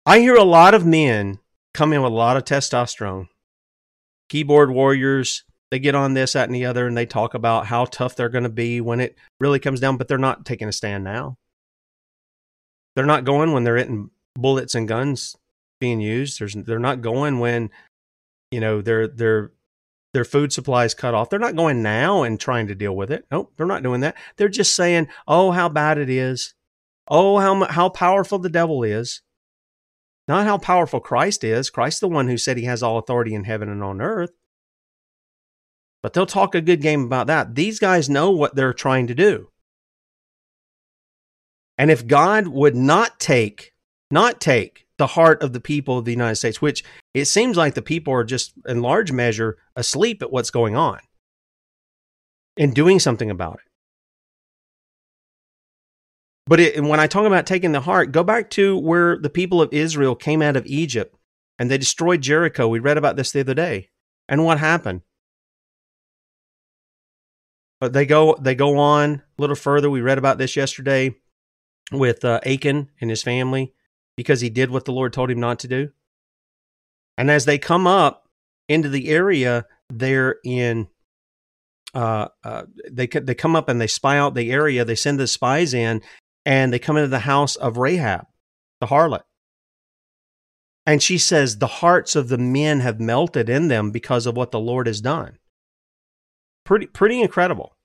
I hear a lot of men come in with a lot of testosterone, keyboard warriors. They get on this, that, and the other, and they talk about how tough they're going to be when it really comes down, but they're not taking a stand now. They're not going when they're hitting bullets and guns being used. There's, they're not going when, you know, their their their food supply is cut off. They're not going now and trying to deal with it. Nope, they're not doing that. They're just saying, "Oh, how bad it is. Oh, how how powerful the devil is." Not how powerful Christ is. Christ's the one who said he has all authority in heaven and on earth. But they'll talk a good game about that. These guys know what they're trying to do. And if God would not take, not take the heart of the people of the United States, which it seems like the people are just in large measure asleep at what's going on and doing something about it. But it, when I talk about taking the heart, go back to where the people of Israel came out of Egypt and they destroyed Jericho. We read about this the other day. And what happened? But they go they go on a little further. We read about this yesterday with uh, Achan and his family because he did what the Lord told him not to do. And as they come up into the area there in uh, uh, they they come up and they spy out the area. They send the spies in, and they come into the house of Rahab, the harlot. And she says, The hearts of the men have melted in them because of what the Lord has done. Pretty, pretty incredible.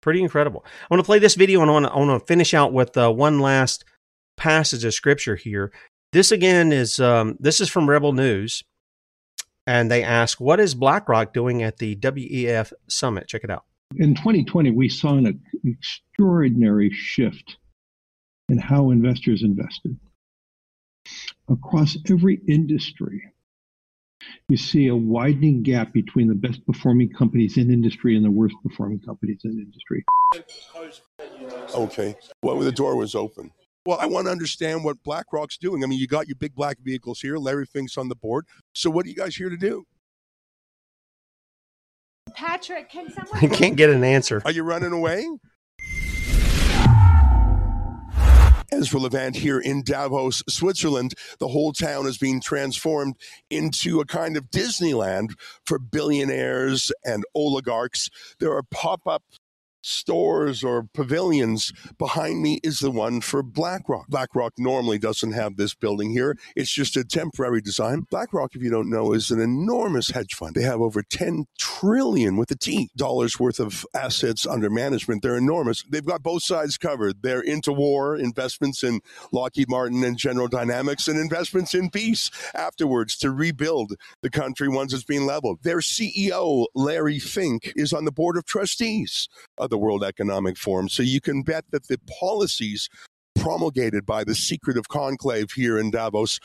Pretty incredible. I want to play this video and I want to, I want to finish out with uh, one last passage of scripture here. This again is um, this is from Rebel News, and they ask, "What is BlackRock doing at the WEF summit?" Check it out. In 2020, we saw an extraordinary shift in how investors invested across every industry. You see a widening gap between the best performing companies in industry and the worst performing companies in industry. Okay. Well, the door was open. Well, I want to understand what BlackRock's doing. I mean, you got your big black vehicles here. Larry Fink's on the board. So, what are you guys here to do? Patrick, can someone? I can't get an answer. Are you running away? Ezra Levant here in Davos, Switzerland. The whole town is being transformed into a kind of Disneyland for billionaires and oligarchs. There are pop up stores or pavilions. Behind me is the one for BlackRock. BlackRock normally doesn't have this building here. It's just a temporary design. BlackRock, if you don't know, is an enormous hedge fund. They have over 10 trillion with a T dollars worth of assets under management. They're enormous. They've got both sides covered. They're into war, investments in Lockheed Martin and General Dynamics, and investments in peace afterwards to rebuild the country once it's been leveled. Their CEO, Larry Fink, is on the board of trustees of the World Economic Forum. So you can bet that the policies promulgated by the secretive conclave here in Davos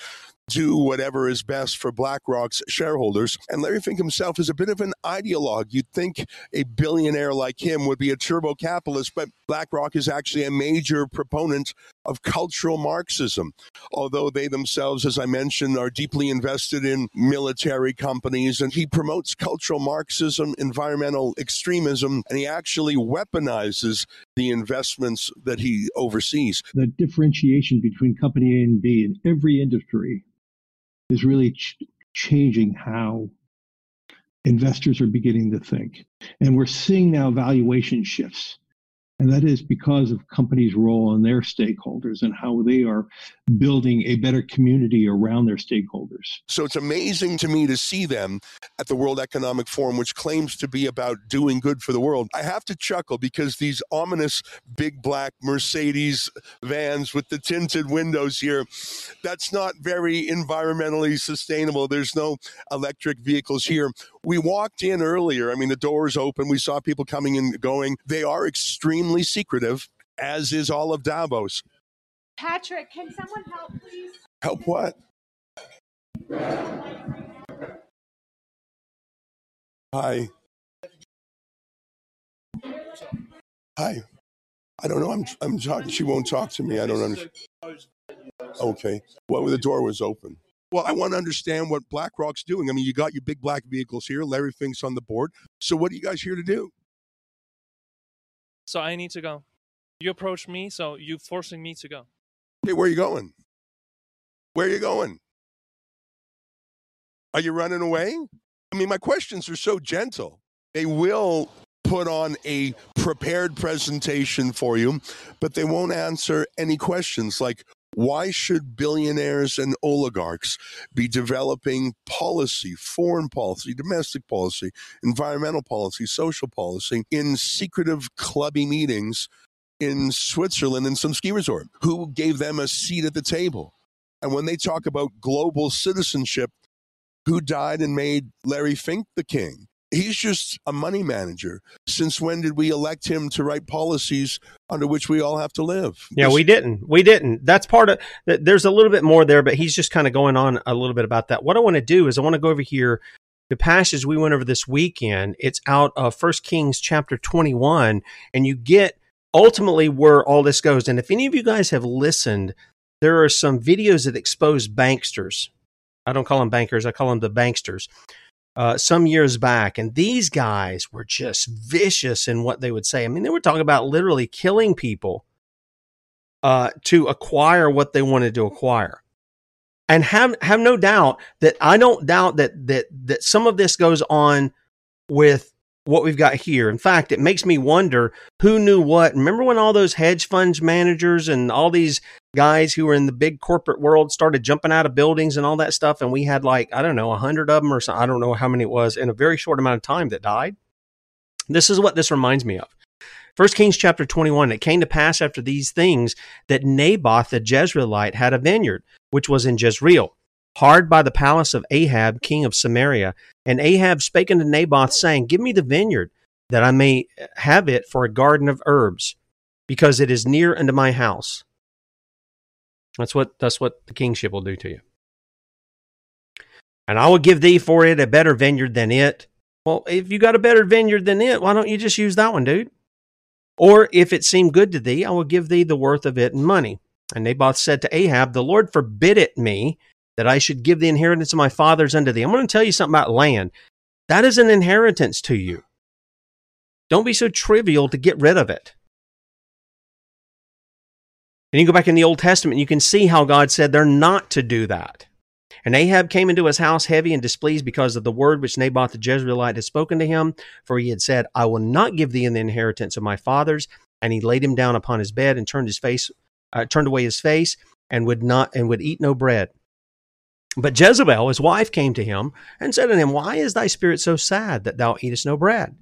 do whatever is best for BlackRock's shareholders. And Larry Fink himself is a bit of an ideologue. You'd think a billionaire like him would be a turbo capitalist, but BlackRock is actually a major proponent of cultural Marxism. Although they themselves, as I mentioned, are deeply invested in military companies, and he promotes cultural Marxism, environmental extremism, and he actually weaponizes the investments that he oversees. The differentiation between company A and B in every industry is really ch- changing how investors are beginning to think. And we're seeing now valuation shifts. And that is because of companies' role and their stakeholders and how they are building a better community around their stakeholders. So it's amazing to me to see them at the World Economic Forum, which claims to be about doing good for the world. I have to chuckle because these ominous big black Mercedes vans with the tinted windows here, that's not very environmentally sustainable. There's no electric vehicles here. We walked in earlier. I mean, the doors open. We saw people coming and going. They are extremely secretive, as is all of Davos. Patrick, can someone help, please? Help what? Hi. Hi. I don't know. I'm I'm talking. She won't talk to me. I don't understand. Okay. Well, the door was open. Well, I want to understand what BlackRock's doing. I mean, you got your big black vehicles here. Larry Fink's on the board. So, what are you guys here to do? So I need to go. You approached me, so you forcing me to go. Hey, where are you going? Where are you going? Are you running away? I mean, my questions are so gentle. They will put on a prepared presentation for you, but they won't answer any questions like why should billionaires and oligarchs be developing policy, foreign policy, domestic policy, environmental policy, social policy in secretive clubby meetings in Switzerland in some ski resort? Who gave them a seat at the table? And when they talk about global citizenship, who died and made Larry Fink the king? He's just a money manager. Since when did we elect him to write policies under which we all have to live? Yeah, we didn't. We didn't. That's part of. There's a little bit more there, but he's just kind of going on a little bit about that. What I want to do is I want to go over here the passage we went over this weekend. It's out of First Kings chapter 21, and you get ultimately where all this goes. And if any of you guys have listened, there are some videos that expose banksters. I don't call them bankers. I call them the banksters. Uh, some years back, and these guys were just vicious in what they would say. I mean, they were talking about literally killing people uh, to acquire what they wanted to acquire. And have have no doubt that I don't doubt that that that some of this goes on with what we've got here. In fact, it makes me wonder who knew what. Remember when all those hedge funds managers and all these guys who were in the big corporate world started jumping out of buildings and all that stuff, and we had like I don't know a hundred of them or. I don't know how many it was in a very short amount of time that died. This is what this reminds me of. First Kings chapter 21, it came to pass after these things that Naboth the Jezreelite had a vineyard, which was in Jezreel, hard by the palace of Ahab, king of Samaria. And Ahab spake unto Naboth, saying, Give me the vineyard, that I may have it for a garden of herbs, because it is near unto my house. That's what that's what the kingship will do to you. And I will give thee for it a better vineyard than it. Well, if you got a better vineyard than it, why don't you just use that one, dude? Or if it seem good to thee, I will give thee the worth of it in money. And Naboth said to Ahab, The Lord forbid it me that I should give the inheritance of my fathers unto thee. I'm going to tell you something about land. That is an inheritance to you. Don't be so trivial to get rid of it. And you go back in the Old Testament, you can see how God said they're not to do that. And Ahab came into his house heavy and displeased because of the word which Naboth the Jezreelite had spoken to him. For he had said, I will not give thee the inheritance of my fathers. And he laid him down upon his bed and turned his face, uh, turned away his face, and would not and would eat no bread. But Jezebel, his wife, came to him and said unto him, Why is thy spirit so sad that thou eatest no bread?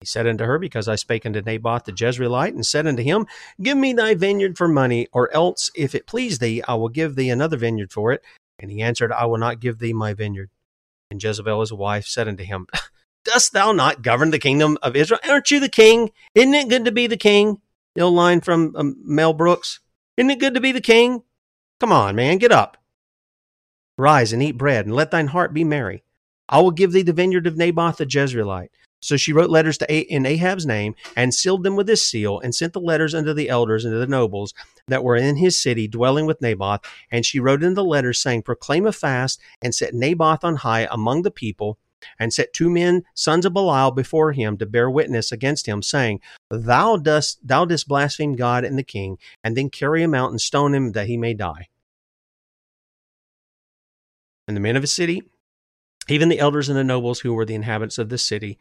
He said unto her, Because I spake unto Naboth the Jezreelite, and said unto him, Give me thy vineyard for money, or else, if it please thee, I will give thee another vineyard for it. And he answered, I will not give thee my vineyard. And Jezebel his wife said unto him, Dost thou not govern the kingdom of Israel? Aren't you the king? Isn't it good to be the king? The old line from um, Mel Brooks. Isn't it good to be the king? Come on, man, get up. Rise and eat bread, and let thine heart be merry. I will give thee the vineyard of Naboth the Jezreelite. So she wrote letters to A- in Ahab's name and sealed them with his seal and sent the letters unto the elders and to the nobles that were in his city dwelling with Naboth. And she wrote in the letters saying, Proclaim a fast and set Naboth on high among the people and set two men, sons of Belial, before him to bear witness against him, saying, Thou dost thou didst blaspheme God and the king, and then carry him out and stone him that he may die. And the men of his city, even the elders and the nobles who were the inhabitants of the city,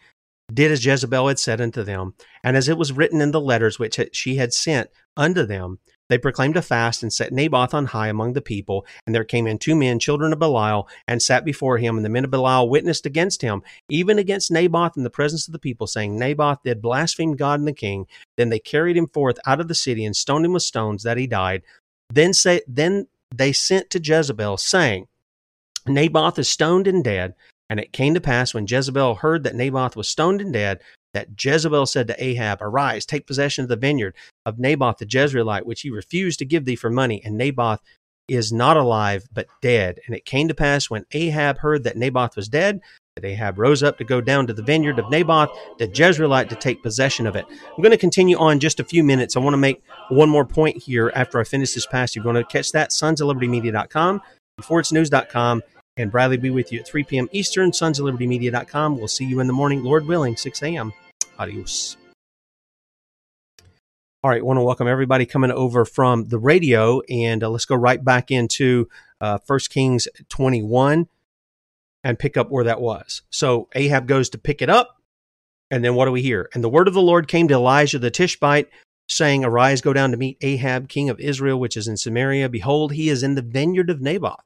did as Jezebel had said unto them, and as it was written in the letters which she had sent unto them. They proclaimed a fast and set Naboth on high among the people. And there came in two men, children of Belial, and sat before him. And the men of Belial witnessed against him, even against Naboth in the presence of the people, saying, Naboth did blaspheme God and the king. Then they carried him forth out of the city and stoned him with stones that he died. Then say, then they sent to Jezebel, saying, Naboth is stoned and dead. And it came to pass when Jezebel heard that Naboth was stoned and dead, that Jezebel said to Ahab, Arise, take possession of the vineyard of Naboth the Jezreelite, which he refused to give thee for money. And Naboth is not alive, but dead. And it came to pass when Ahab heard that Naboth was dead, that Ahab rose up to go down to the vineyard of Naboth, the Jezreelite, to take possession of it. I'm going to continue on just a few minutes. I want to make one more point here after I finish this passage. You're going to catch that, sons of libertymedia.com, beforeitsnews.com, and Bradley will be with you at 3 p.m. Eastern, sons of libertymedia.com. We'll see you in the morning, Lord willing, 6 a.m. Adios. All right, want to welcome everybody coming over from the radio, and uh, let's go right back into uh, 1 Kings 21 and pick up where that was. So Ahab goes to pick it up, and then what do we hear? And the word of the Lord came to Elijah the Tishbite, saying, Arise, go down to meet Ahab, king of Israel, which is in Samaria. Behold, he is in the vineyard of Naboth,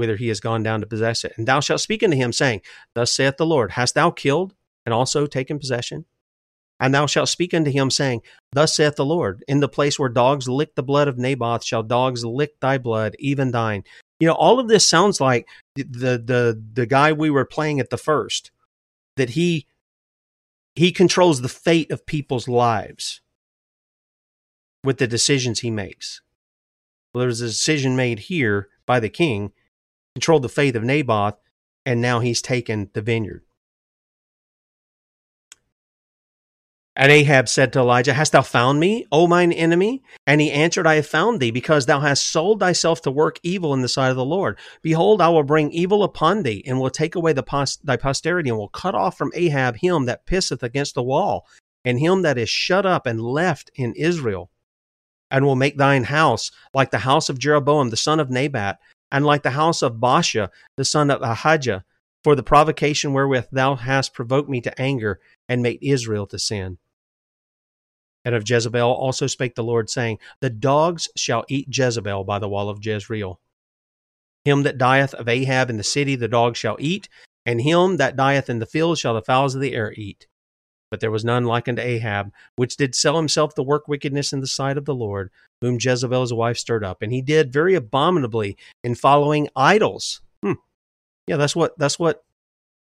whither he has gone down to possess it. And thou shalt speak unto him, saying, Thus saith the Lord, Hast thou killed and also taken possession? And thou shalt speak unto him, saying, Thus saith the Lord, In the place where dogs lick the blood of Naboth, shall dogs lick thy blood, even thine. You know, all of this sounds like the the the guy we were playing at the first, that he he controls the fate of people's lives with the decisions he makes. Well, there's a decision made here by the king, controlled the faith of Naboth, and now he's taken the vineyard. And Ahab said to Elijah, Hast thou found me, O mine enemy? And he answered, I have found thee, because thou hast sold thyself to work evil in the sight of the Lord. Behold, I will bring evil upon thee, and will take away pos- thy posterity, and will cut off from Ahab him that pisseth against the wall, and him that is shut up and left in Israel. And will make thine house like the house of Jeroboam the son of Nebat, and like the house of Baasha the son of Ahijah, for the provocation wherewith thou hast provoked me to anger, and made Israel to sin. And of Jezebel also spake the Lord, saying, The dogs shall eat Jezebel by the wall of Jezreel. Him that dieth of Ahab in the city the dogs shall eat, and him that dieth in the field shall the fowls of the air eat. But there was none like unto Ahab, which did sell himself to work wickedness in the sight of the Lord, whom Jezebel his wife stirred up. And he did very abominably in following idols. Hmm. Yeah, that's what that's what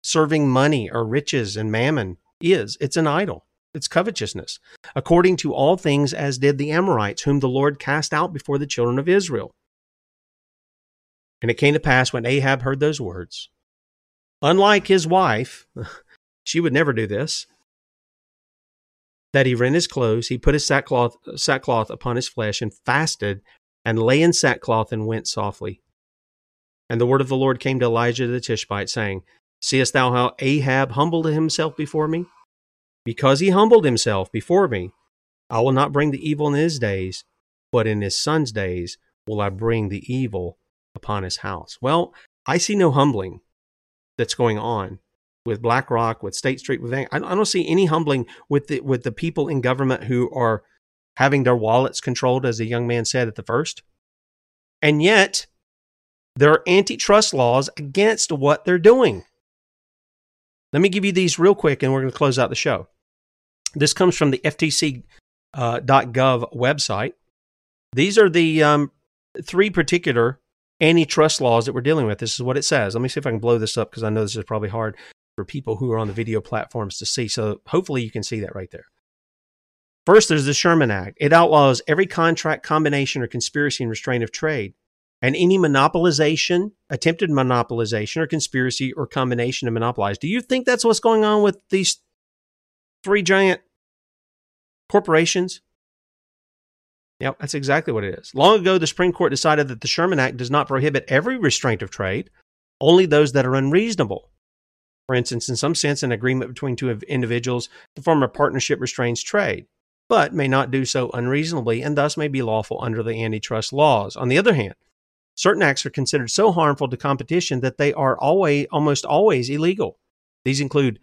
serving money or riches and mammon is. It's an idol. It's covetousness, according to all things as did the Amorites, whom the Lord cast out before the children of Israel. And it came to pass when Ahab heard those words, unlike his wife, she would never do this, that he rent his clothes, he put his sackcloth, sackcloth upon his flesh, and fasted, and lay in sackcloth, and went softly. And the word of the Lord came to Elijah the Tishbite, saying, Seest thou how Ahab humbled himself before me? Because he humbled himself before me, I will not bring the evil in his days, but in his son's days will I bring the evil upon his house. Well, I see no humbling that's going on with BlackRock, with State Street, with I don't see any humbling with the with the people in government who are having their wallets controlled, as the young man said at the first. And yet, there are antitrust laws against what they're doing. Let me give you these real quick, and we're going to close out the show. This comes from the FTC.gov uh, website. These are the um, three particular antitrust laws that we're dealing with. This is what it says. Let me see if I can blow this up because I know this is probably hard for people who are on the video platforms to see. So hopefully you can see that right there. First, there's the Sherman Act. It outlaws every contract, combination, or conspiracy and restraint of trade, and any monopolization, attempted monopolization, or conspiracy or combination to monopolize. Do you think that's what's going on with these three giant corporations? Yep, that's exactly what it is. Long ago, the Supreme Court decided that the Sherman Act does not prohibit every restraint of trade, only those that are unreasonable. For instance, in some sense, an agreement between two individuals to form a partnership restrains trade, but may not do so unreasonably and thus may be lawful under the antitrust laws. On the other hand, certain acts are considered so harmful to competition that they are always, almost always illegal. These include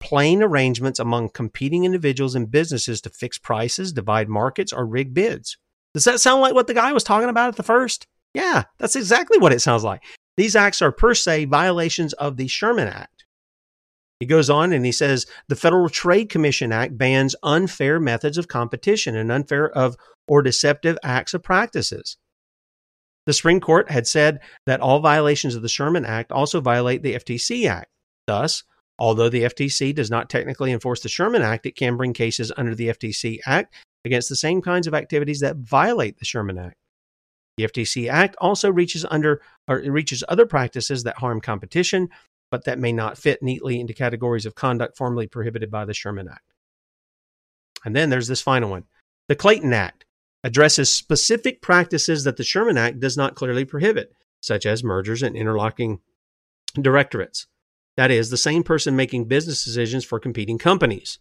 plain arrangements among competing individuals and businesses to fix prices, divide markets, or rig bids. Does that sound like what the guy was talking about at the first? Yeah, that's exactly what it sounds like. These acts are per se violations of the Sherman Act. He goes on and he says the Federal Trade Commission Act bans unfair methods of competition and unfair of or deceptive acts of practices. The Supreme Court had said that all violations of the Sherman Act also violate the FTC Act. Thus, Although the FTC does not technically enforce the Sherman Act, it can bring cases under the FTC Act against the same kinds of activities that violate the Sherman Act. The FTC Act also reaches under or reaches other practices that harm competition, but that may not fit neatly into categories of conduct formally prohibited by the Sherman Act. And then there's this final one. The Clayton Act addresses specific practices that the Sherman Act does not clearly prohibit, such as mergers and interlocking directorates. That is, the same person making business decisions for competing companies.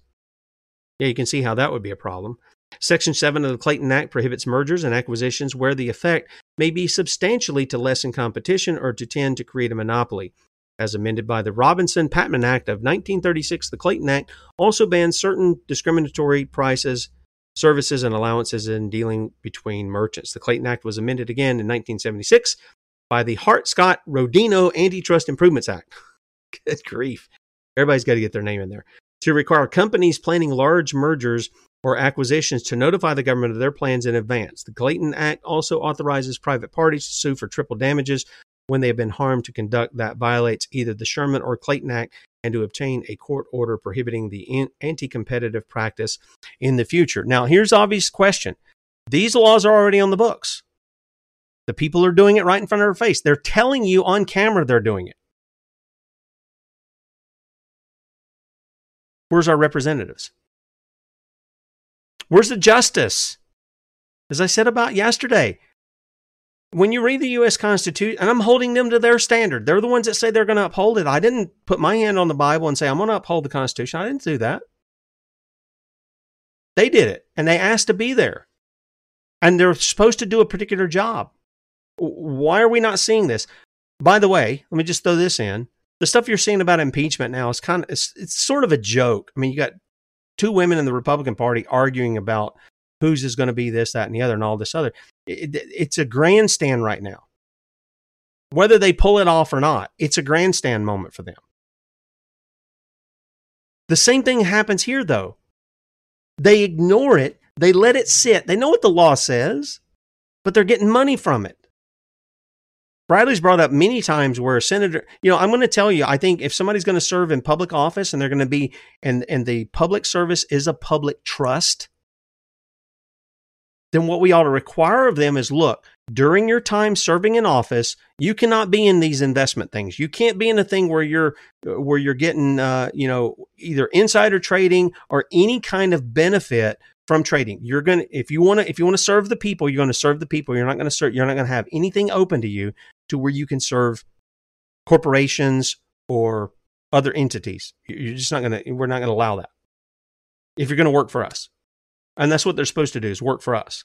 Yeah, you can see how that would be a problem. Section 7 of the Clayton Act prohibits mergers and acquisitions where the effect may be substantially to lessen competition or to tend to create a monopoly. As amended by the Robinson Patman Act of 1936, the Clayton Act also bans certain discriminatory prices, services, and allowances in dealing between merchants. The Clayton Act was amended again in 1976 by the Hart Scott Rodino Antitrust Improvements Act. Good grief. Everybody's got to get their name in there. To require companies planning large mergers or acquisitions to notify the government of their plans in advance. The Clayton Act also authorizes private parties to sue for triple damages when they have been harmed to conduct that violates either the Sherman or Clayton Act and to obtain a court order prohibiting the anti competitive practice in the future. Now, here's obvious question. These laws are already on the books. The people are doing it right in front of our face. They're telling you on camera they're doing it. Where's our representatives? Where's the justice? As I said about yesterday, when you read the U.S. Constitution, and I'm holding them to their standard, they're the ones that say they're going to uphold it. I didn't put my hand on the Bible and say, I'm going to uphold the Constitution. I didn't do that. They did it, and they asked to be there. And they're supposed to do a particular job. Why are we not seeing this? By the way, let me just throw this in. The stuff you're seeing about impeachment now is kind of, it's, it's sort of a joke. I mean, you got two women in the Republican Party arguing about whose is going to be this, that, and the other, and all this other. It, it, it's a grandstand right now. Whether they pull it off or not, it's a grandstand moment for them. The same thing happens here, though. They ignore it, they let it sit. They know what the law says, but they're getting money from it. Bradley's brought up many times where a senator, you know, I'm going to tell you, I think if somebody's going to serve in public office and they're going to be, and, and the public service is a public trust, then what we ought to require of them is look, during your time serving in office, you cannot be in these investment things. You can't be in a thing where you're where you're getting uh, you know either insider trading or any kind of benefit from trading. You're gonna if you want to if you want to serve the people, you're going to serve the people. You're not to serve. You're not to have anything open to you to where you can serve corporations or other entities. You're just not to. We're not going to allow that. If you're going to work for us, and that's what they're supposed to do is work for us.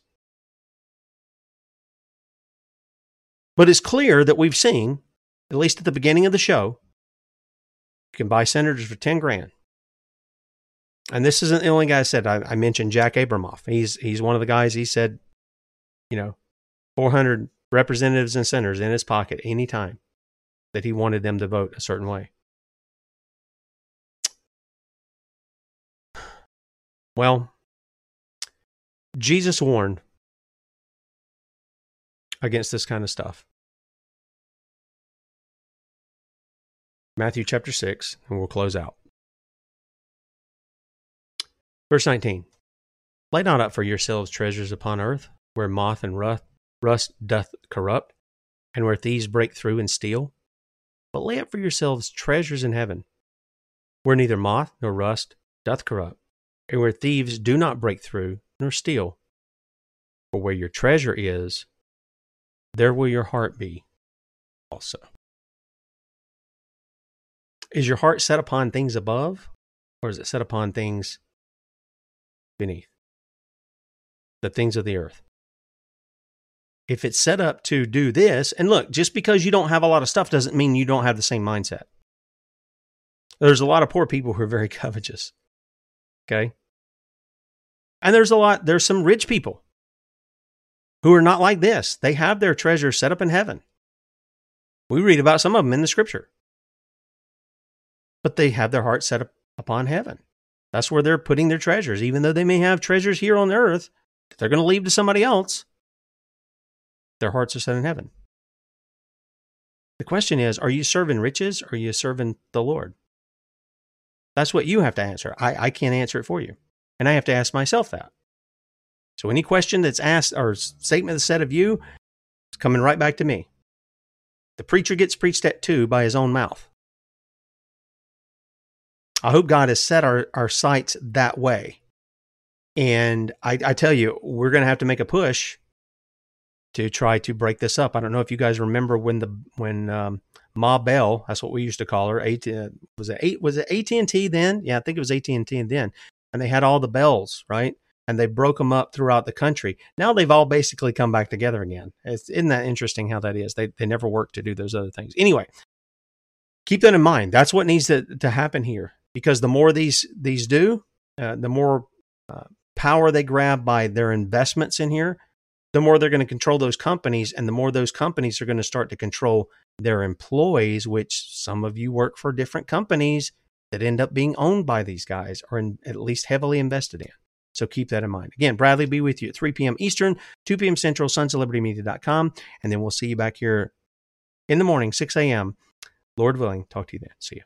But it's clear that we've seen, at least at the beginning of the show, you can buy senators for ten grand and this isn't the only guy I said. I, I, mentioned Jack Abramoff. He's he's one of the guys. He said, you know, 400 representatives and senators in his pocket anytime that he wanted them to vote a certain way. Well, Jesus warned against this kind of stuff. Matthew chapter 6, and we'll close out. Verse 19 Lay not up for yourselves treasures upon earth, where moth and rust doth corrupt, and where thieves break through and steal. But lay up for yourselves treasures in heaven, where neither moth nor rust doth corrupt, and where thieves do not break through nor steal. For where your treasure is, there will your heart be also. Is your heart set upon things above, or is it set upon things beneath, the things of the earth. If it's set up to do this, and look, just because you don't have a lot of stuff doesn't mean you don't have the same mindset. There's a lot of poor people who are very covetous. Okay. And there's a lot, there's some rich people who are not like this. They have their treasure set up in heaven. We read about some of them in the scripture. But they have their heart set up upon heaven. That's where they're putting their treasures, even though they may have treasures here on earth that they're going to leave to somebody else. Their hearts are set in heaven. The question is are you serving riches or are you serving the Lord? That's what you have to answer. I, I can't answer it for you. And I have to ask myself that. So any question that's asked or statement that's said of you, is coming right back to me. The preacher gets preached at too by his own mouth. I hope God has set our, our sights that way. And I, I tell you, we're going to have to make a push to try to break this up. I don't know if you guys remember when the when um, Ma Bell, that's what we used to call her. AT, was it? Was it AT and T then? Yeah, I think it was AT and T then. And they had all the bells, right? And they broke them up throughout the country. Now they've all basically come back together again. It's, isn't that interesting how that is? They they never worked to do those other things. Anyway, keep that in mind. That's what needs to to happen here because the more these these do, uh, the more uh, power they grab by their investments in here, the more they're going to control those companies, and the more those companies are going to start to control their employees, which some of you work for different companies that end up being owned by these guys or in, at least heavily invested in. So keep that in mind. Again, Bradley be with you at 3 p.m. Eastern, 2 p.m. Central, liberty And then we'll see you back here in the morning, 6 a.m. Lord willing, talk to you then. See you.